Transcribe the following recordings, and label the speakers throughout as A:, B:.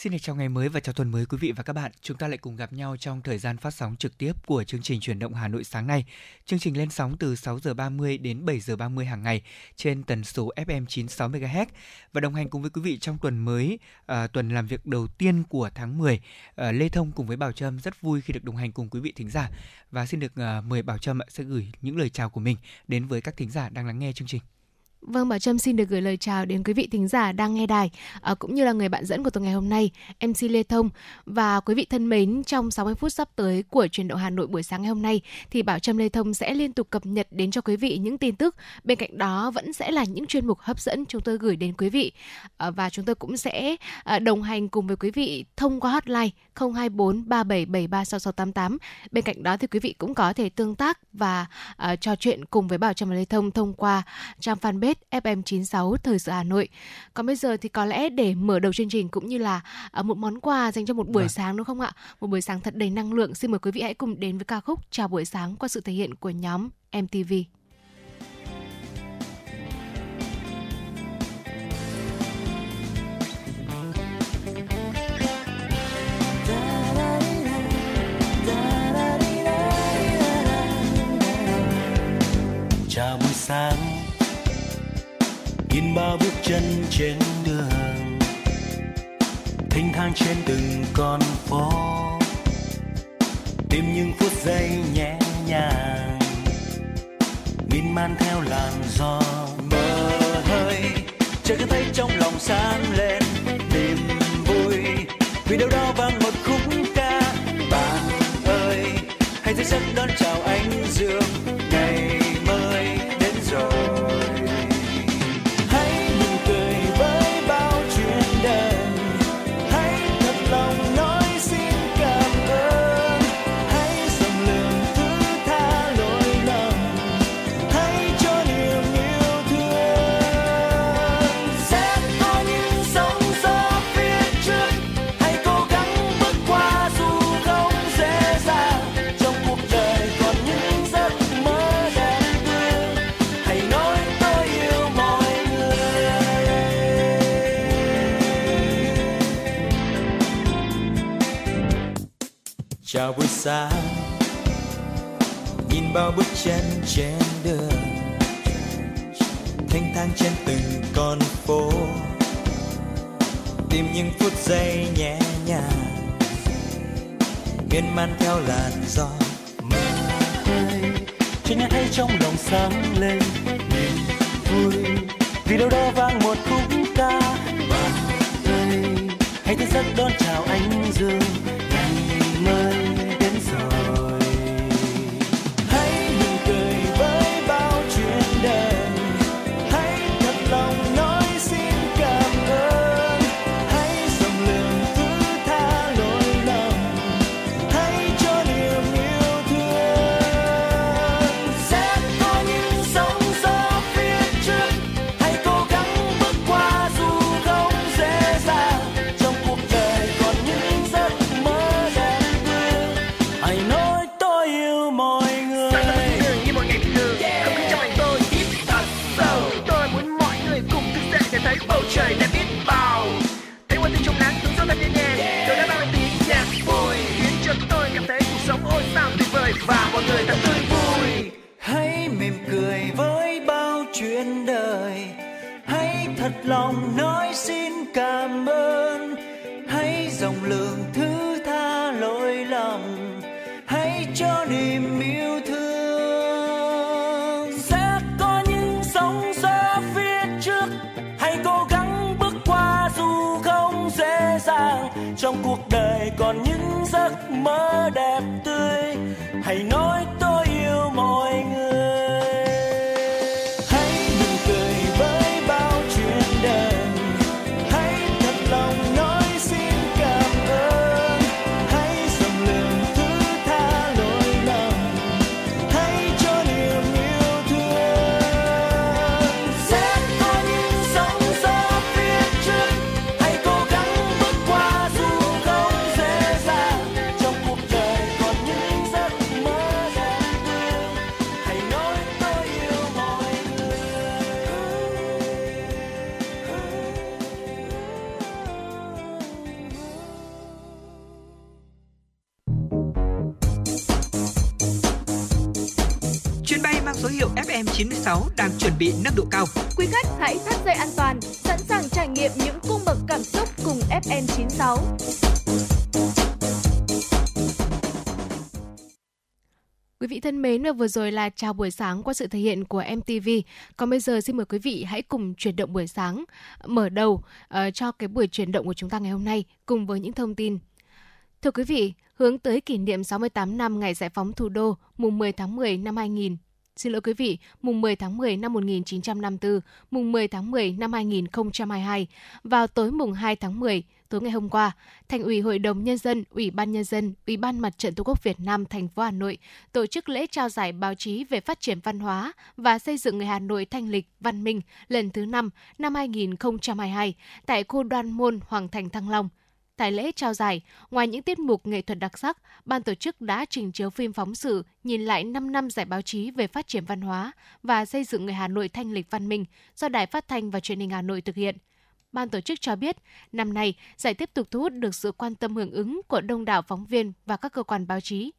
A: Xin được chào ngày mới và chào tuần mới quý vị và các bạn. Chúng ta lại cùng gặp nhau trong thời gian phát sóng trực tiếp của chương trình Chuyển động Hà Nội sáng nay. Chương trình lên sóng từ 6 giờ 30 đến 7 giờ 30 hàng ngày trên tần số FM 96 MHz và đồng hành cùng với quý vị trong tuần mới, à, tuần làm việc đầu tiên của tháng 10. À, Lê Thông cùng với Bảo Trâm rất vui khi được đồng hành cùng quý vị thính giả và xin được à, mời Bảo Trâm sẽ gửi những lời chào của mình đến với các thính giả đang lắng nghe chương trình.
B: Vâng, Bảo Trâm xin được gửi lời chào đến quý vị thính giả đang nghe đài, à, cũng như là người bạn dẫn của tuần ngày hôm nay, MC Lê Thông. Và quý vị thân mến, trong 60 phút sắp tới của truyền động Hà Nội buổi sáng ngày hôm nay, thì Bảo Trâm Lê Thông sẽ liên tục cập nhật đến cho quý vị những tin tức. Bên cạnh đó vẫn sẽ là những chuyên mục hấp dẫn chúng tôi gửi đến quý vị. À, và chúng tôi cũng sẽ à, đồng hành cùng với quý vị thông qua hotline 024 3773 6688. Bên cạnh đó thì quý vị cũng có thể tương tác và à, trò chuyện cùng với Bảo Trâm Lê Thông thông qua trang fanpage FM96 Thời sự Hà Nội. Còn bây giờ thì có lẽ để mở đầu chương trình cũng như là uh, một món quà dành cho một buổi vâng. sáng đúng không ạ? Một buổi sáng thật đầy năng lượng. Xin mời quý vị hãy cùng đến với ca khúc Chào buổi sáng qua sự thể hiện của nhóm MTV.
C: Làm buổi sáng. In ba bước chân trên đường, thênh thang trên từng con phố. Tìm những phút giây nhẹ nhàng min man theo làn gió mơ hơi. Trời cứ thấy trong lòng sáng lên, niềm vui. Vì đâu đó vang một khúc ca, bạn ơi, hãy dậy giấc đón chào anh dương. Xa nhìn bao bước chân trên đường thanh thang trên từng con phố. Tìm những phút giây nhẹ nhàng miên man theo làn gió Mây, ơi cho nghe thấy trong lòng sáng lên niềm vui. Vì đâu đó vang một khúc ca. Bạn ơi hãy thức giấc đón chào anh
D: Quý
B: vị thân mến, và vừa rồi là chào buổi sáng qua sự thể hiện của MTV. Còn bây giờ xin mời quý vị hãy cùng chuyển động buổi sáng mở đầu uh, cho cái buổi chuyển động của chúng ta ngày hôm nay cùng với những thông tin. Thưa quý vị, hướng tới kỷ niệm 68 năm ngày giải phóng thủ đô mùng 10 tháng 10 năm 2000, Xin lỗi quý vị, mùng 10 tháng 10 năm 1954, mùng 10 tháng 10 năm 2022, vào tối mùng 2 tháng 10, tối ngày hôm qua, Thành ủy Hội đồng Nhân dân, Ủy ban Nhân dân, Ủy ban Mặt trận Tổ quốc Việt Nam thành phố Hà Nội tổ chức lễ trao giải báo chí về phát triển văn hóa và xây dựng người Hà Nội thanh lịch, văn minh lần thứ 5 năm 2022 tại khu Đoan Môn, Hoàng Thành Thăng Long. Tại lễ trao giải, ngoài những tiết mục nghệ thuật đặc sắc, ban tổ chức đã trình chiếu phim phóng sự nhìn lại 5 năm giải báo chí về phát triển văn hóa và xây dựng người Hà Nội thanh lịch văn minh do Đài Phát thanh và Truyền hình Hà Nội thực hiện. Ban tổ chức cho biết, năm nay giải tiếp tục thu hút được sự quan tâm hưởng ứng của đông đảo phóng viên và các cơ quan báo chí.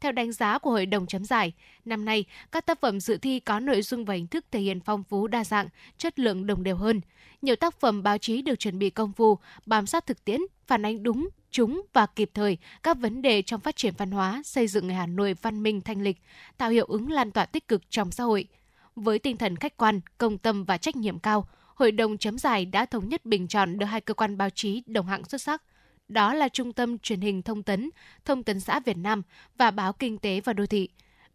B: Theo đánh giá của Hội đồng chấm giải, năm nay các tác phẩm dự thi có nội dung và hình thức thể hiện phong phú đa dạng, chất lượng đồng đều hơn. Nhiều tác phẩm báo chí được chuẩn bị công phu, bám sát thực tiễn, phản ánh đúng, trúng và kịp thời các vấn đề trong phát triển văn hóa, xây dựng Hà Nội văn minh thanh lịch, tạo hiệu ứng lan tỏa tích cực trong xã hội. Với tinh thần khách quan, công tâm và trách nhiệm cao, Hội đồng chấm giải đã thống nhất bình chọn được hai cơ quan báo chí đồng hạng xuất sắc – đó là Trung tâm Truyền hình Thông tấn, Thông tấn xã Việt Nam và Báo Kinh tế và Đô thị.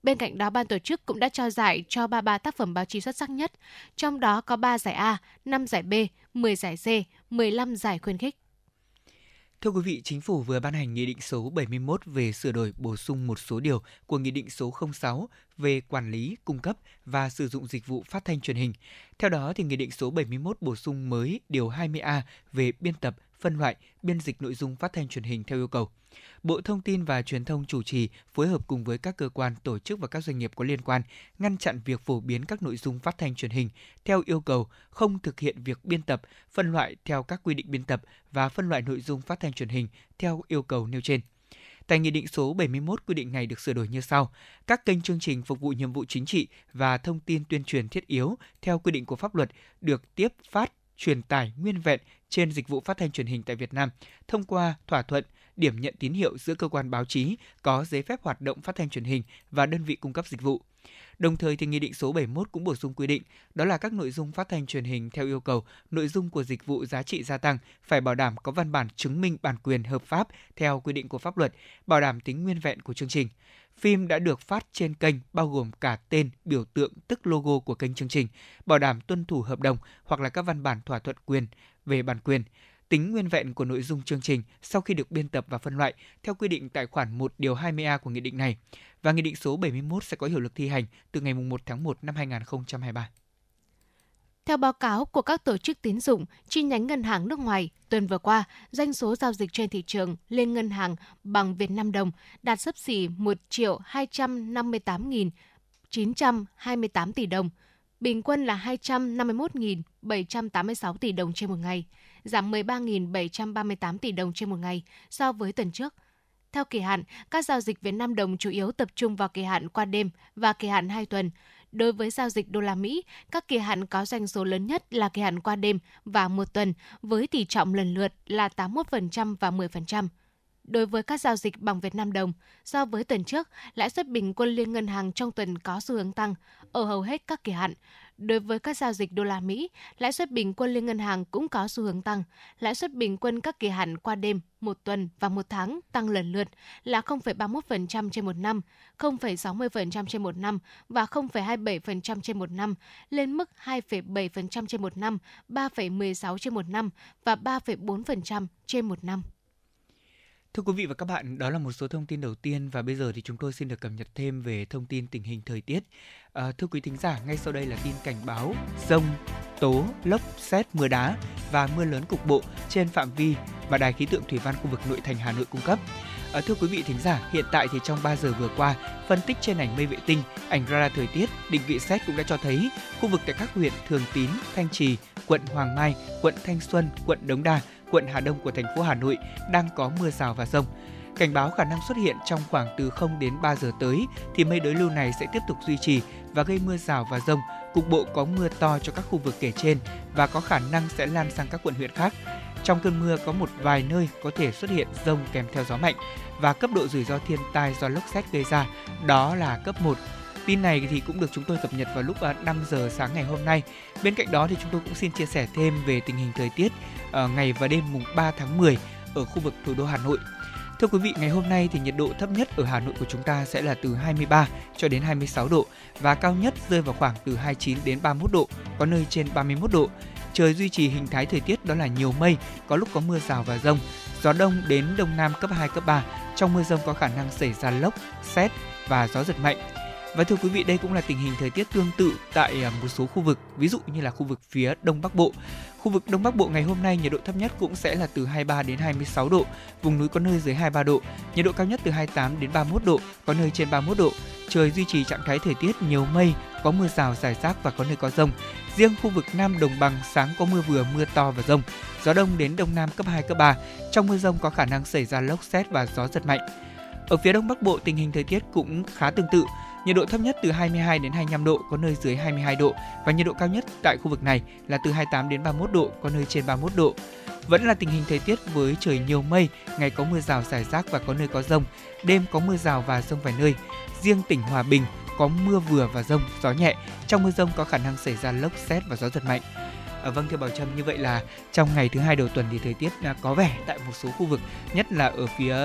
B: Bên cạnh đó, ban tổ chức cũng đã trao giải cho 33 tác phẩm báo chí xuất sắc nhất, trong đó có 3 giải A, 5 giải B, 10 giải C, 15 giải khuyến khích.
A: Thưa quý vị, Chính phủ vừa ban hành Nghị định số 71 về sửa đổi bổ sung một số điều của Nghị định số 06 về quản lý, cung cấp và sử dụng dịch vụ phát thanh truyền hình. Theo đó, thì Nghị định số 71 bổ sung mới điều 20A về biên tập, phân loại, biên dịch nội dung phát thanh truyền hình theo yêu cầu. Bộ Thông tin và Truyền thông chủ trì phối hợp cùng với các cơ quan, tổ chức và các doanh nghiệp có liên quan ngăn chặn việc phổ biến các nội dung phát thanh truyền hình theo yêu cầu, không thực hiện việc biên tập, phân loại theo các quy định biên tập và phân loại nội dung phát thanh truyền hình theo yêu cầu nêu trên. Tại Nghị định số 71 quy định này được sửa đổi như sau. Các kênh chương trình phục vụ nhiệm vụ chính trị và thông tin tuyên truyền thiết yếu theo quy định của pháp luật được tiếp phát, truyền tải, nguyên vẹn trên dịch vụ phát thanh truyền hình tại Việt Nam thông qua thỏa thuận điểm nhận tín hiệu giữa cơ quan báo chí có giấy phép hoạt động phát thanh truyền hình và đơn vị cung cấp dịch vụ. Đồng thời thì Nghị định số 71 cũng bổ sung quy định, đó là các nội dung phát thanh truyền hình theo yêu cầu, nội dung của dịch vụ giá trị gia tăng phải bảo đảm có văn bản chứng minh bản quyền hợp pháp theo quy định của pháp luật, bảo đảm tính nguyên vẹn của chương trình. Phim đã được phát trên kênh bao gồm cả tên, biểu tượng tức logo của kênh chương trình, bảo đảm tuân thủ hợp đồng hoặc là các văn bản thỏa thuận quyền về bản quyền tính nguyên vẹn của nội dung chương trình sau khi được biên tập và phân loại theo quy định tại khoản 1 điều 20A của nghị định này và nghị định số 71 sẽ có hiệu lực thi hành từ ngày 1 tháng 1 năm 2023.
B: Theo báo cáo của các tổ chức tín dụng chi nhánh ngân hàng nước ngoài, tuần vừa qua, doanh số giao dịch trên thị trường lên ngân hàng bằng Việt Nam đồng đạt sấp xỉ 1 triệu 258.928 tỷ đồng, bình quân là 251.786 tỷ đồng trên một ngày, giảm 13.738 tỷ đồng trên một ngày so với tuần trước. Theo kỳ hạn, các giao dịch Việt Nam đồng chủ yếu tập trung vào kỳ hạn qua đêm và kỳ hạn 2 tuần. Đối với giao dịch đô la Mỹ, các kỳ hạn có doanh số lớn nhất là kỳ hạn qua đêm và một tuần với tỷ trọng lần lượt là 81% và 10%. Đối với các giao dịch bằng Việt Nam đồng, so với tuần trước, lãi suất bình quân liên ngân hàng trong tuần có xu hướng tăng ở hầu hết các kỳ hạn. Đối với các giao dịch đô la Mỹ, lãi suất bình quân liên ngân hàng cũng có xu hướng tăng. Lãi suất bình quân các kỳ hạn qua đêm, một tuần và một tháng tăng lần lượt là 0,31% trên một năm, 0,60% trên một năm và 0,27% trên một năm, lên mức 2,7% trên một năm, 3,16 trên một năm và 3,4% trên một năm.
A: Thưa quý vị và các bạn, đó là một số thông tin đầu tiên và bây giờ thì chúng tôi xin được cập nhật thêm về thông tin tình hình thời tiết. À, thưa quý thính giả, ngay sau đây là tin cảnh báo rông, tố, lốc, xét, mưa đá và mưa lớn cục bộ trên phạm vi mà Đài khí tượng thủy văn khu vực nội thành Hà Nội cung cấp. À, thưa quý vị thính giả, hiện tại thì trong 3 giờ vừa qua, phân tích trên ảnh mây vệ tinh, ảnh radar thời tiết, định vị xét cũng đã cho thấy khu vực tại các huyện Thường Tín, Thanh Trì, quận Hoàng Mai, quận Thanh Xuân, quận Đống Đa, quận Hà Đông của thành phố Hà Nội đang có mưa rào và rông. Cảnh báo khả năng xuất hiện trong khoảng từ 0 đến 3 giờ tới thì mây đối lưu này sẽ tiếp tục duy trì và gây mưa rào và rông. Cục bộ có mưa to cho các khu vực kể trên và có khả năng sẽ lan sang các quận huyện khác. Trong cơn mưa có một vài nơi có thể xuất hiện rông kèm theo gió mạnh và cấp độ rủi ro thiên tai do lốc xét gây ra, đó là cấp 1. Tin này thì cũng được chúng tôi cập nhật vào lúc à, 5 giờ sáng ngày hôm nay. Bên cạnh đó thì chúng tôi cũng xin chia sẻ thêm về tình hình thời tiết ở ngày và đêm mùng 3 tháng 10 ở khu vực thủ đô Hà Nội. Thưa quý vị, ngày hôm nay thì nhiệt độ thấp nhất ở Hà Nội của chúng ta sẽ là từ 23 cho đến 26 độ và cao nhất rơi vào khoảng từ 29 đến 31 độ, có nơi trên 31 độ. Trời duy trì hình thái thời tiết đó là nhiều mây, có lúc có mưa rào và rông. Gió đông đến đông nam cấp 2, cấp 3. Trong mưa rông có khả năng xảy ra lốc, xét và gió giật mạnh. Và thưa quý vị, đây cũng là tình hình thời tiết tương tự tại à, một số khu vực, ví dụ như là khu vực phía Đông Bắc Bộ. Khu vực Đông Bắc Bộ ngày hôm nay nhiệt độ thấp nhất cũng sẽ là từ 23 đến 26 độ, vùng núi có nơi dưới 23 độ, nhiệt độ cao nhất từ 28 đến 31 độ, có nơi trên 31 độ. Trời duy trì trạng thái thời tiết nhiều mây, có mưa rào rải rác và có nơi có rông. Riêng khu vực Nam Đồng bằng sáng có mưa vừa, mưa to và rông. Gió đông đến đông nam cấp 2 cấp 3. Trong mưa rông có khả năng xảy ra lốc xét và gió giật mạnh. Ở phía Đông Bắc Bộ tình hình thời tiết cũng khá tương tự. Nhiệt độ thấp nhất từ 22 đến 25 độ, có nơi dưới 22 độ và nhiệt độ cao nhất tại khu vực này là từ 28 đến 31 độ, có nơi trên 31 độ. Vẫn là tình hình thời tiết với trời nhiều mây, ngày có mưa rào rải rác và có nơi có rông, đêm có mưa rào và rông vài nơi. Riêng tỉnh Hòa Bình có mưa vừa và rông, gió nhẹ. Trong mưa rông có khả năng xảy ra lốc xét và gió giật mạnh. À, vâng thưa Bảo Trâm, như vậy là trong ngày thứ hai đầu tuần thì thời tiết à, có vẻ tại một số khu vực, nhất là ở phía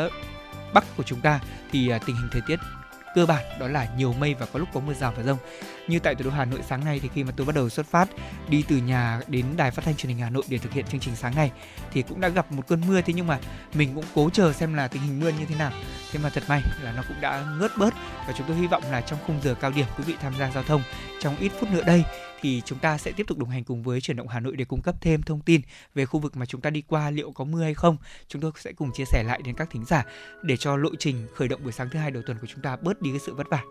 A: bắc của chúng ta thì à, tình hình thời tiết cơ bản, đó là nhiều mây và có lúc có mưa rào và rông. Như tại thủ đô Hà Nội, sáng nay thì khi mà tôi bắt đầu xuất phát đi từ nhà đến đài phát thanh truyền hình Hà Nội để thực hiện chương trình sáng nay, thì cũng đã gặp một cơn mưa thế nhưng mà mình cũng cố chờ xem là tình hình mưa như thế nào. Thế mà thật may là nó cũng đã ngớt bớt và chúng tôi hy vọng là trong khung giờ cao điểm, quý vị tham gia giao thông trong ít phút nữa đây thì chúng ta sẽ tiếp tục đồng hành cùng với chuyển động Hà Nội để cung cấp thêm thông tin về khu vực mà chúng ta đi qua liệu có mưa hay không. Chúng tôi sẽ cùng chia sẻ lại đến các thính giả để cho lộ trình khởi động buổi sáng thứ hai đầu tuần của chúng ta bớt đi cái sự vất vả.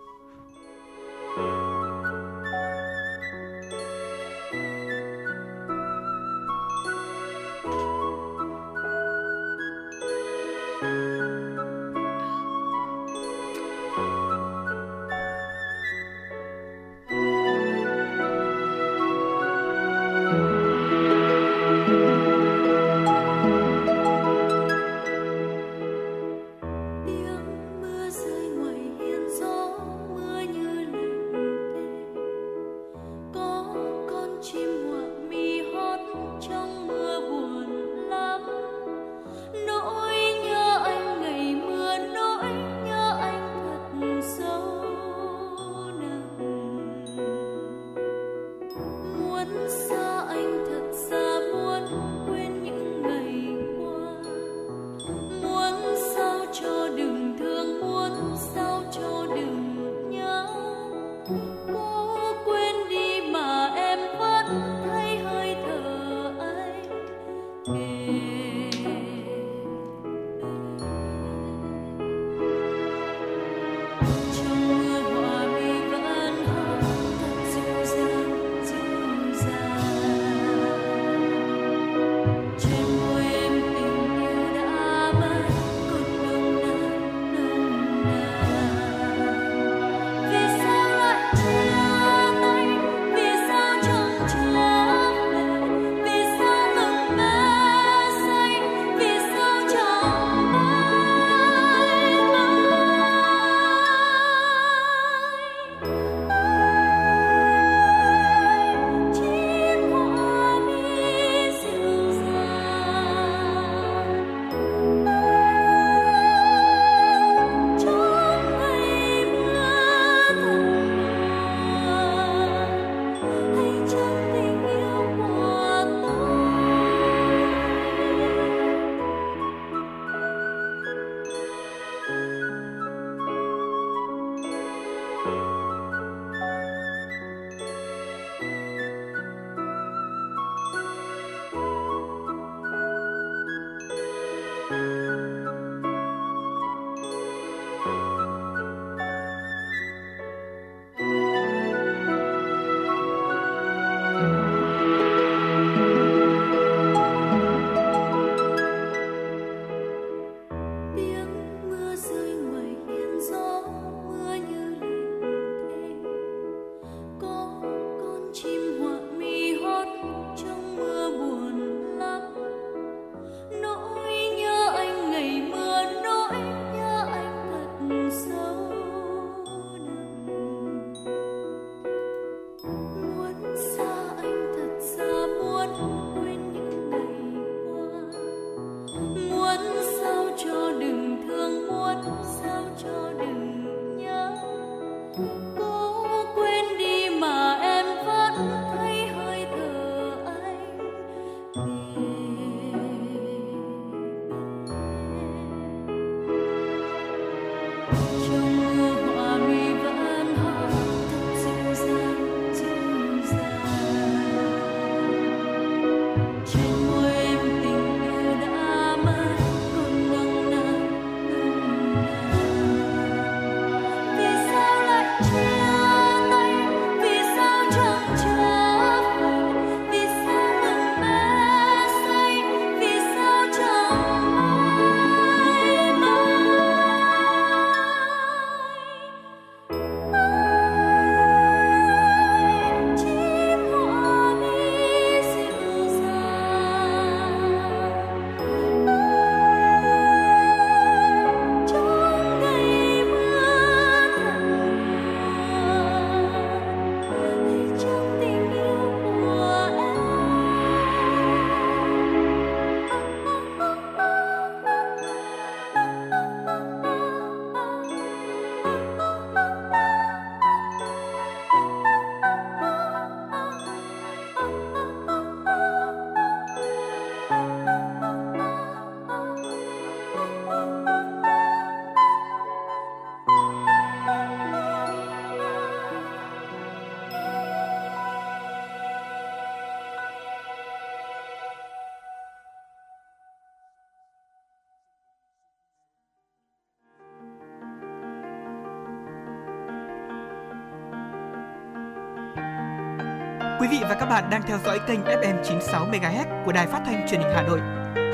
E: Quý vị và các bạn đang theo dõi kênh FM 96 MHz của đài phát thanh truyền hình Hà Nội.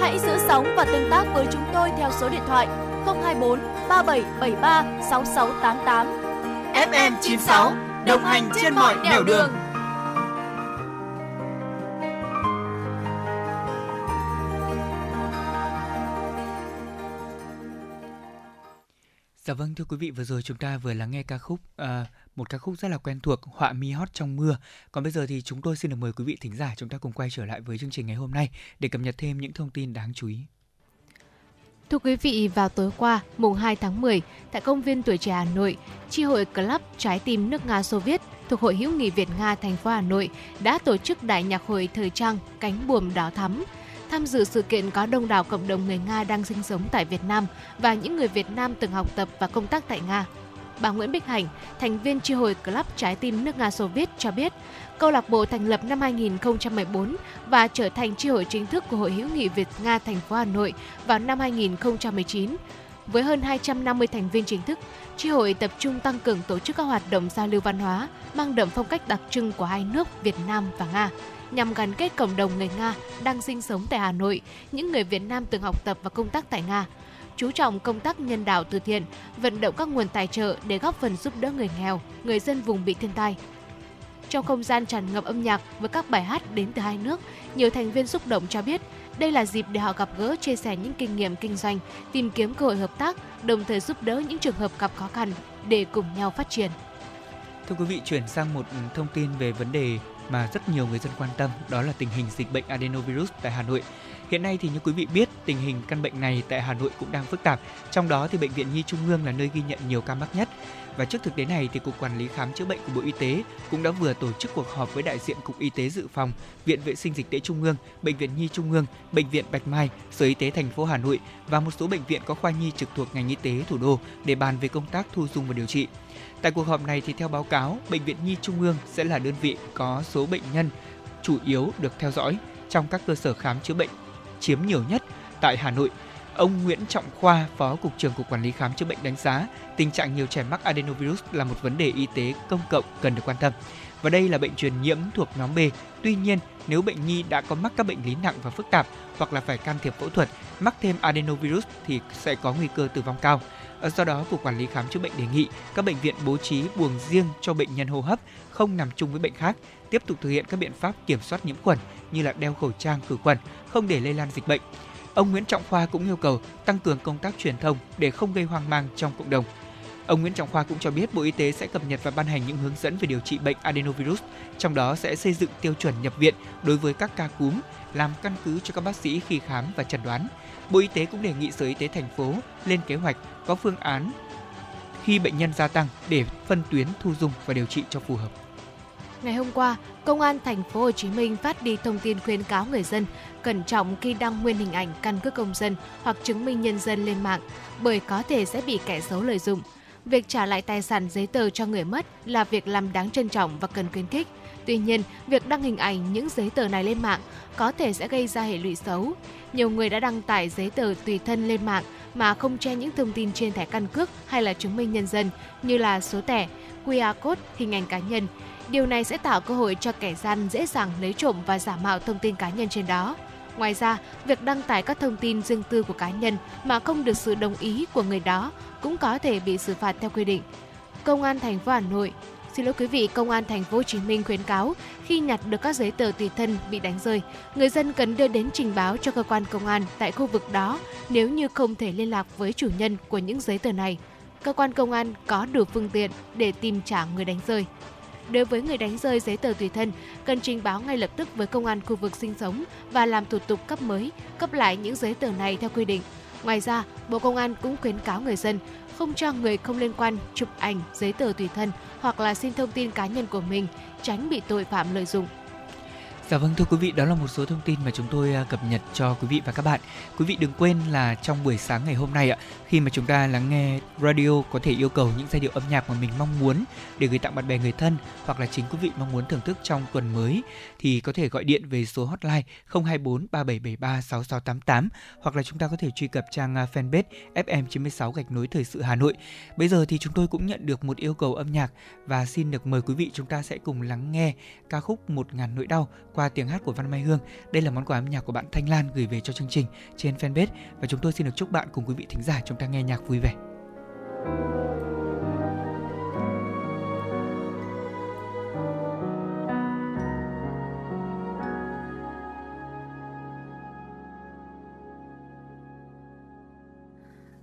D: Hãy giữ sóng và tương tác với chúng tôi theo số điện thoại 024 3773 6688.
E: FM 96 đồng hành trên mọi nẻo đường.
A: Dạ vâng thưa quý vị vừa rồi chúng ta vừa lắng nghe ca khúc à, một ca khúc rất là quen thuộc họa mi hót trong mưa. Còn bây giờ thì chúng tôi xin được mời quý vị thính giả chúng ta cùng quay trở lại với chương trình ngày hôm nay để cập nhật thêm những thông tin đáng chú ý.
B: Thưa quý vị, vào tối qua, mùng 2 tháng 10, tại công viên Tuổi trẻ Hà Nội, Chi hội Club Trái tim nước Nga Xô Viết thuộc Hội hữu nghị Việt Nga thành phố Hà Nội đã tổ chức đại nhạc hội thời trang Cánh buồm đỏ thắm Tham dự sự kiện có đông đảo cộng đồng người Nga đang sinh sống tại Việt Nam và những người Việt Nam từng học tập và công tác tại Nga. Bà Nguyễn Bích Hành, thành viên tri hội Club Trái tim nước Nga Xô Viết cho biết, câu lạc bộ thành lập năm 2014 và trở thành tri hội chính thức của Hội hữu nghị Việt Nga thành phố Hà Nội vào năm 2019. Với hơn 250 thành viên chính thức, tri hội tập trung tăng cường tổ chức các hoạt động giao lưu văn hóa mang đậm phong cách đặc trưng của hai nước Việt Nam và Nga nhằm gắn kết cộng đồng người Nga đang sinh sống tại Hà Nội, những người Việt Nam từng học tập và công tác tại Nga. Chú trọng công tác nhân đạo từ thiện, vận động các nguồn tài trợ để góp phần giúp đỡ người nghèo, người dân vùng bị thiên tai. Trong không gian tràn ngập âm nhạc với các bài hát đến từ hai nước, nhiều thành viên xúc động cho biết đây là dịp để họ gặp gỡ, chia sẻ những kinh nghiệm kinh doanh, tìm kiếm cơ hội hợp tác, đồng thời giúp đỡ những trường hợp gặp khó khăn để cùng nhau phát triển.
A: Thưa quý vị, chuyển sang một thông tin về vấn đề mà rất nhiều người dân quan tâm, đó là tình hình dịch bệnh adenovirus tại Hà Nội. Hiện nay thì như quý vị biết, tình hình căn bệnh này tại Hà Nội cũng đang phức tạp. Trong đó thì bệnh viện Nhi Trung ương là nơi ghi nhận nhiều ca mắc nhất. Và trước thực tế này thì Cục Quản lý khám chữa bệnh của Bộ Y tế cũng đã vừa tổ chức cuộc họp với đại diện Cục Y tế Dự phòng, Viện Vệ sinh Dịch tễ Trung ương, Bệnh viện Nhi Trung ương, Bệnh viện Bạch Mai, Sở Y tế thành phố Hà Nội và một số bệnh viện có khoa nhi trực thuộc ngành y tế thủ đô để bàn về công tác thu dung và điều trị. Tại cuộc họp này thì theo báo cáo, Bệnh viện Nhi Trung ương sẽ là đơn vị có số bệnh nhân chủ yếu được theo dõi trong các cơ sở khám chữa bệnh chiếm nhiều nhất tại Hà Nội. Ông Nguyễn Trọng Khoa, Phó Cục trưởng Cục Quản lý Khám chữa bệnh đánh giá tình trạng nhiều trẻ mắc adenovirus là một vấn đề y tế công cộng cần được quan tâm. Và đây là bệnh truyền nhiễm thuộc nhóm B. Tuy nhiên, nếu bệnh nhi đã có mắc các bệnh lý nặng và phức tạp hoặc là phải can thiệp phẫu thuật, mắc thêm adenovirus thì sẽ có nguy cơ tử vong cao. Ờ, do đó, Cục Quản lý Khám chữa bệnh đề nghị các bệnh viện bố trí buồng riêng cho bệnh nhân hô hấp không nằm chung với bệnh khác, tiếp tục thực hiện các biện pháp kiểm soát nhiễm khuẩn như là đeo khẩu trang khử khuẩn, không để lây lan dịch bệnh. Ông Nguyễn Trọng Khoa cũng yêu cầu tăng cường công tác truyền thông để không gây hoang mang trong cộng đồng. Ông Nguyễn Trọng Khoa cũng cho biết Bộ Y tế sẽ cập nhật và ban hành những hướng dẫn về điều trị bệnh adenovirus, trong đó sẽ xây dựng tiêu chuẩn nhập viện đối với các ca cúm, làm căn cứ cho các bác sĩ khi khám và chẩn đoán. Bộ Y tế cũng đề nghị Sở Y tế thành phố lên kế hoạch có phương án khi bệnh nhân gia tăng để phân tuyến thu dung và điều trị cho phù hợp.
B: Ngày hôm qua, Công an thành phố Hồ Chí Minh phát đi thông tin khuyến cáo người dân cẩn trọng khi đăng nguyên hình ảnh căn cước công dân hoặc chứng minh nhân dân lên mạng bởi có thể sẽ bị kẻ xấu lợi dụng. Việc trả lại tài sản giấy tờ cho người mất là việc làm đáng trân trọng và cần khuyến khích. Tuy nhiên, việc đăng hình ảnh những giấy tờ này lên mạng có thể sẽ gây ra hệ lụy xấu. Nhiều người đã đăng tải giấy tờ tùy thân lên mạng mà không che những thông tin trên thẻ căn cước hay là chứng minh nhân dân như là số thẻ, QR code, hình ảnh cá nhân. Điều này sẽ tạo cơ hội cho kẻ gian dễ dàng lấy trộm và giả mạo thông tin cá nhân trên đó. Ngoài ra, việc đăng tải các thông tin riêng tư của cá nhân mà không được sự đồng ý của người đó cũng có thể bị xử phạt theo quy định. Công an thành phố Hà Nội Xin lỗi quý vị, Công an thành phố Hồ Chí Minh khuyến cáo khi nhặt được các giấy tờ tùy thân bị đánh rơi, người dân cần đưa đến trình báo cho cơ quan công an tại khu vực đó nếu như không thể liên lạc với chủ nhân của những giấy tờ này. Cơ quan công an có đủ phương tiện để tìm trả người đánh rơi. Đối với người đánh rơi giấy tờ tùy thân, cần trình báo ngay lập tức với công an khu vực sinh sống và làm thủ tục cấp mới, cấp lại những giấy tờ này theo quy định. Ngoài ra, Bộ Công an cũng khuyến cáo người dân không cho người không liên quan chụp ảnh, giấy tờ tùy thân hoặc là xin thông tin cá nhân của mình, tránh bị tội phạm lợi dụng.
A: Dạ vâng thưa quý vị, đó là một số thông tin mà chúng tôi à, cập nhật cho quý vị và các bạn. Quý vị đừng quên là trong buổi sáng ngày hôm nay ạ, khi mà chúng ta lắng nghe radio có thể yêu cầu những giai điệu âm nhạc mà mình mong muốn để gửi tặng bạn bè người thân hoặc là chính quý vị mong muốn thưởng thức trong tuần mới thì có thể gọi điện về số hotline 024 3773 6688 hoặc là chúng ta có thể truy cập trang à, fanpage FM96 gạch nối thời sự Hà Nội. Bây giờ thì chúng tôi cũng nhận được một yêu cầu âm nhạc và xin được mời quý vị chúng ta sẽ cùng lắng nghe ca khúc Một ngàn nỗi đau qua tiếng hát của Văn Mai Hương. Đây là món quà âm nhạc của bạn Thanh Lan gửi về cho chương trình trên fanpage và chúng tôi xin được chúc bạn cùng quý vị thính giả chúng ta nghe nhạc vui vẻ.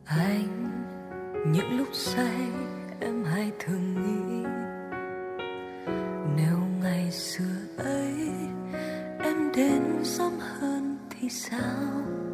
F: anh, những lúc say hơn thì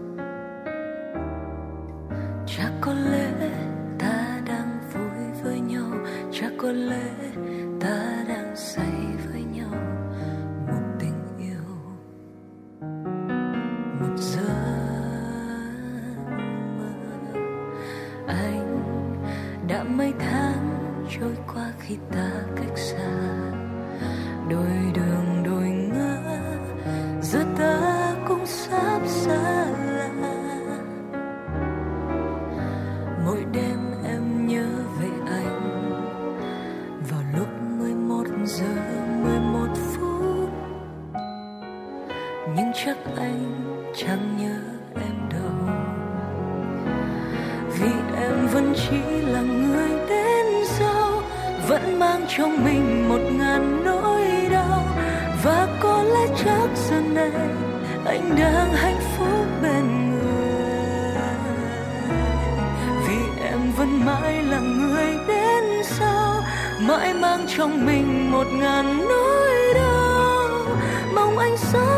F: mãi mang trong mình một ngàn nỗi đau. Mong anh sớm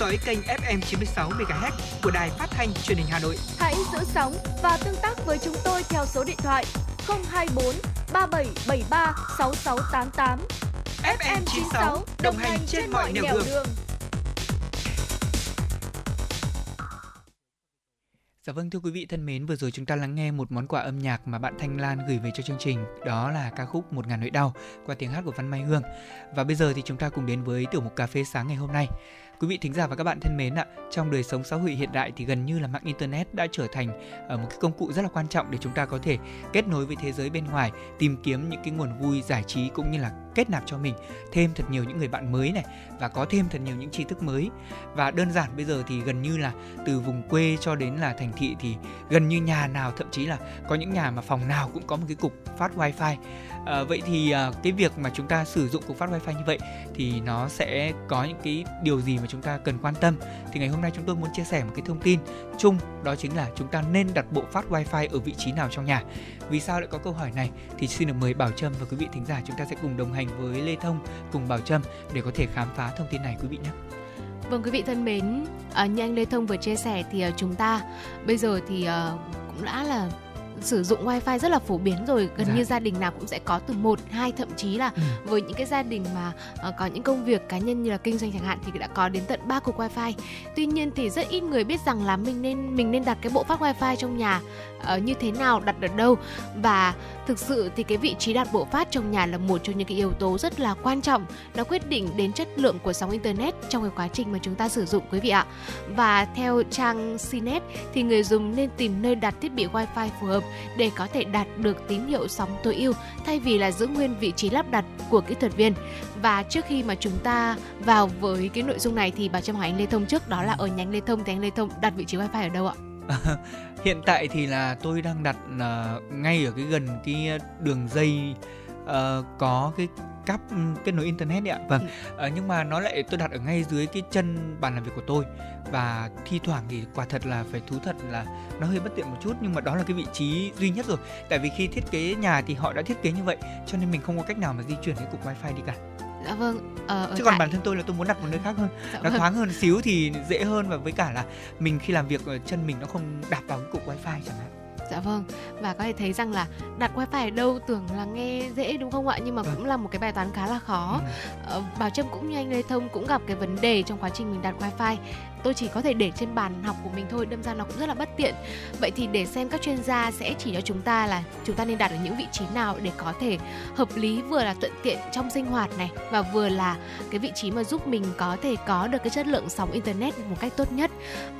E: dõi kênh FM 96 MHz của đài phát thanh truyền hình Hà Nội.
D: Hãy giữ sóng và tương tác với chúng tôi theo số điện thoại 024 3773 6688.
E: FM 96 đồng hành trên mọi nẻo đường.
A: Dạ vâng thưa quý vị thân mến, vừa rồi chúng ta lắng nghe một món quà âm nhạc mà bạn Thanh Lan gửi về cho chương trình, đó là ca khúc Một ngàn nỗi đau qua tiếng hát của Văn Mai Hương. Và bây giờ thì chúng ta cùng đến với tiểu mục cà phê sáng ngày hôm nay. Quý vị thính giả và các bạn thân mến ạ, trong đời sống xã hội hiện đại thì gần như là mạng internet đã trở thành ờ, một cái công cụ rất là quan trọng để chúng ta có thể kết nối với thế giới bên ngoài, tìm kiếm những cái nguồn vui giải trí cũng như là kết nạp cho mình thêm thật nhiều những người bạn mới này và có thêm thật nhiều những tri thức mới. Và đơn giản bây giờ thì gần như là từ vùng quê cho đến là thành thị thì gần như nhà nào thậm chí là có những nhà mà phòng nào cũng có một cái cục phát wifi à, vậy thì à, cái việc mà chúng ta sử dụng cục phát wifi như vậy thì nó sẽ có những cái điều gì mà chúng ta cần quan tâm? Thì ngày hôm nay chúng tôi muốn chia sẻ một cái thông tin chung đó chính là chúng ta nên đặt bộ phát wifi ở vị trí nào trong nhà. Vì sao lại có câu hỏi này? Thì xin được mời Bảo Trâm và quý vị thính giả chúng ta sẽ cùng đồng hành với Lê Thông cùng Bảo Trâm để có thể khám phá thông tin này quý vị nhé.
B: Vâng quý vị thân mến, à, như anh Lê Thông vừa chia sẻ thì à, chúng ta bây giờ thì à, cũng đã là sử dụng wifi rất là phổ biến rồi gần
A: Dạ.
B: như gia đình nào cũng sẽ có từ một hai thậm chí là
A: Ừ.
B: với những cái gia đình mà ờ, có những công việc cá nhân như là kinh doanh chẳng hạn thì đã có đến tận 3 cục wifi tuy nhiên thì rất ít người biết rằng là mình nên mình nên đặt cái bộ phát wifi trong nhà ờ, như thế nào đặt ở đâu. Và thực sự thì cái vị trí đặt bộ phát trong nhà là một trong những cái yếu tố rất là quan trọng nó quyết định đến chất lượng của sóng internet trong cái quá trình mà chúng ta sử dụng quý vị ạ. Và theo trang CNET thì người dùng nên tìm nơi đặt thiết bị wifi phù hợp để có thể đạt được tín hiệu sóng tối ưu thay vì là giữ nguyên vị trí lắp đặt của kỹ thuật viên. Và trước khi mà chúng ta vào với cái nội dung này thì bà Trâm hỏi anh Lê Thông trước đó là ở nhánh Lê Thông thì anh Lê Thông đặt vị trí wifi ở đâu ạ?
A: Hiện tại thì là tôi đang đặt ờ, ngay ở cái gần cái đường dây ờ, có cái cáp ừ, kết nối internet đấy ạ. Vâng. Ờ, nhưng mà nó lại tôi đặt ở ngay dưới cái chân bàn làm việc của tôi và thi thoảng thì quả thật là phải thú thật là nó hơi bất tiện một chút nhưng mà đó là cái vị trí duy nhất rồi. Tại vì khi thiết kế nhà thì họ đã thiết kế như vậy cho nên mình không có cách nào mà di chuyển cái cục wifi đi cả.
B: Dạ vâng. Ờ,
A: Chứ còn
B: tại-
A: bản thân tôi là tôi muốn đặt một nơi khác hơn,
B: Dạ
A: nó
B: vâng.
A: thoáng hơn xíu thì dễ hơn và với cả là mình khi làm việc ở chân mình nó không đạp vào cái cục wifi chẳng hạn.
B: Dạ vâng và có thể thấy rằng là đặt wifi ở đâu tưởng là nghe dễ đúng không ạ nhưng mà vâng. cũng là một cái bài toán khá là khó. Ừ. Ờ, Bảo Trâm cũng như anh Lê Thông cũng gặp cái vấn đề trong quá trình mình đặt wifi tôi chỉ có thể để trên bàn học của mình thôi, đâm ra nó cũng rất là bất tiện. Vậy thì để xem các chuyên gia sẽ chỉ cho chúng ta là chúng ta nên đặt ở những vị trí nào để có thể hợp lý, vừa là thuận tiện trong sinh hoạt này và vừa là cái vị trí mà giúp mình có thể có được cái chất lượng sóng internet một cách tốt nhất.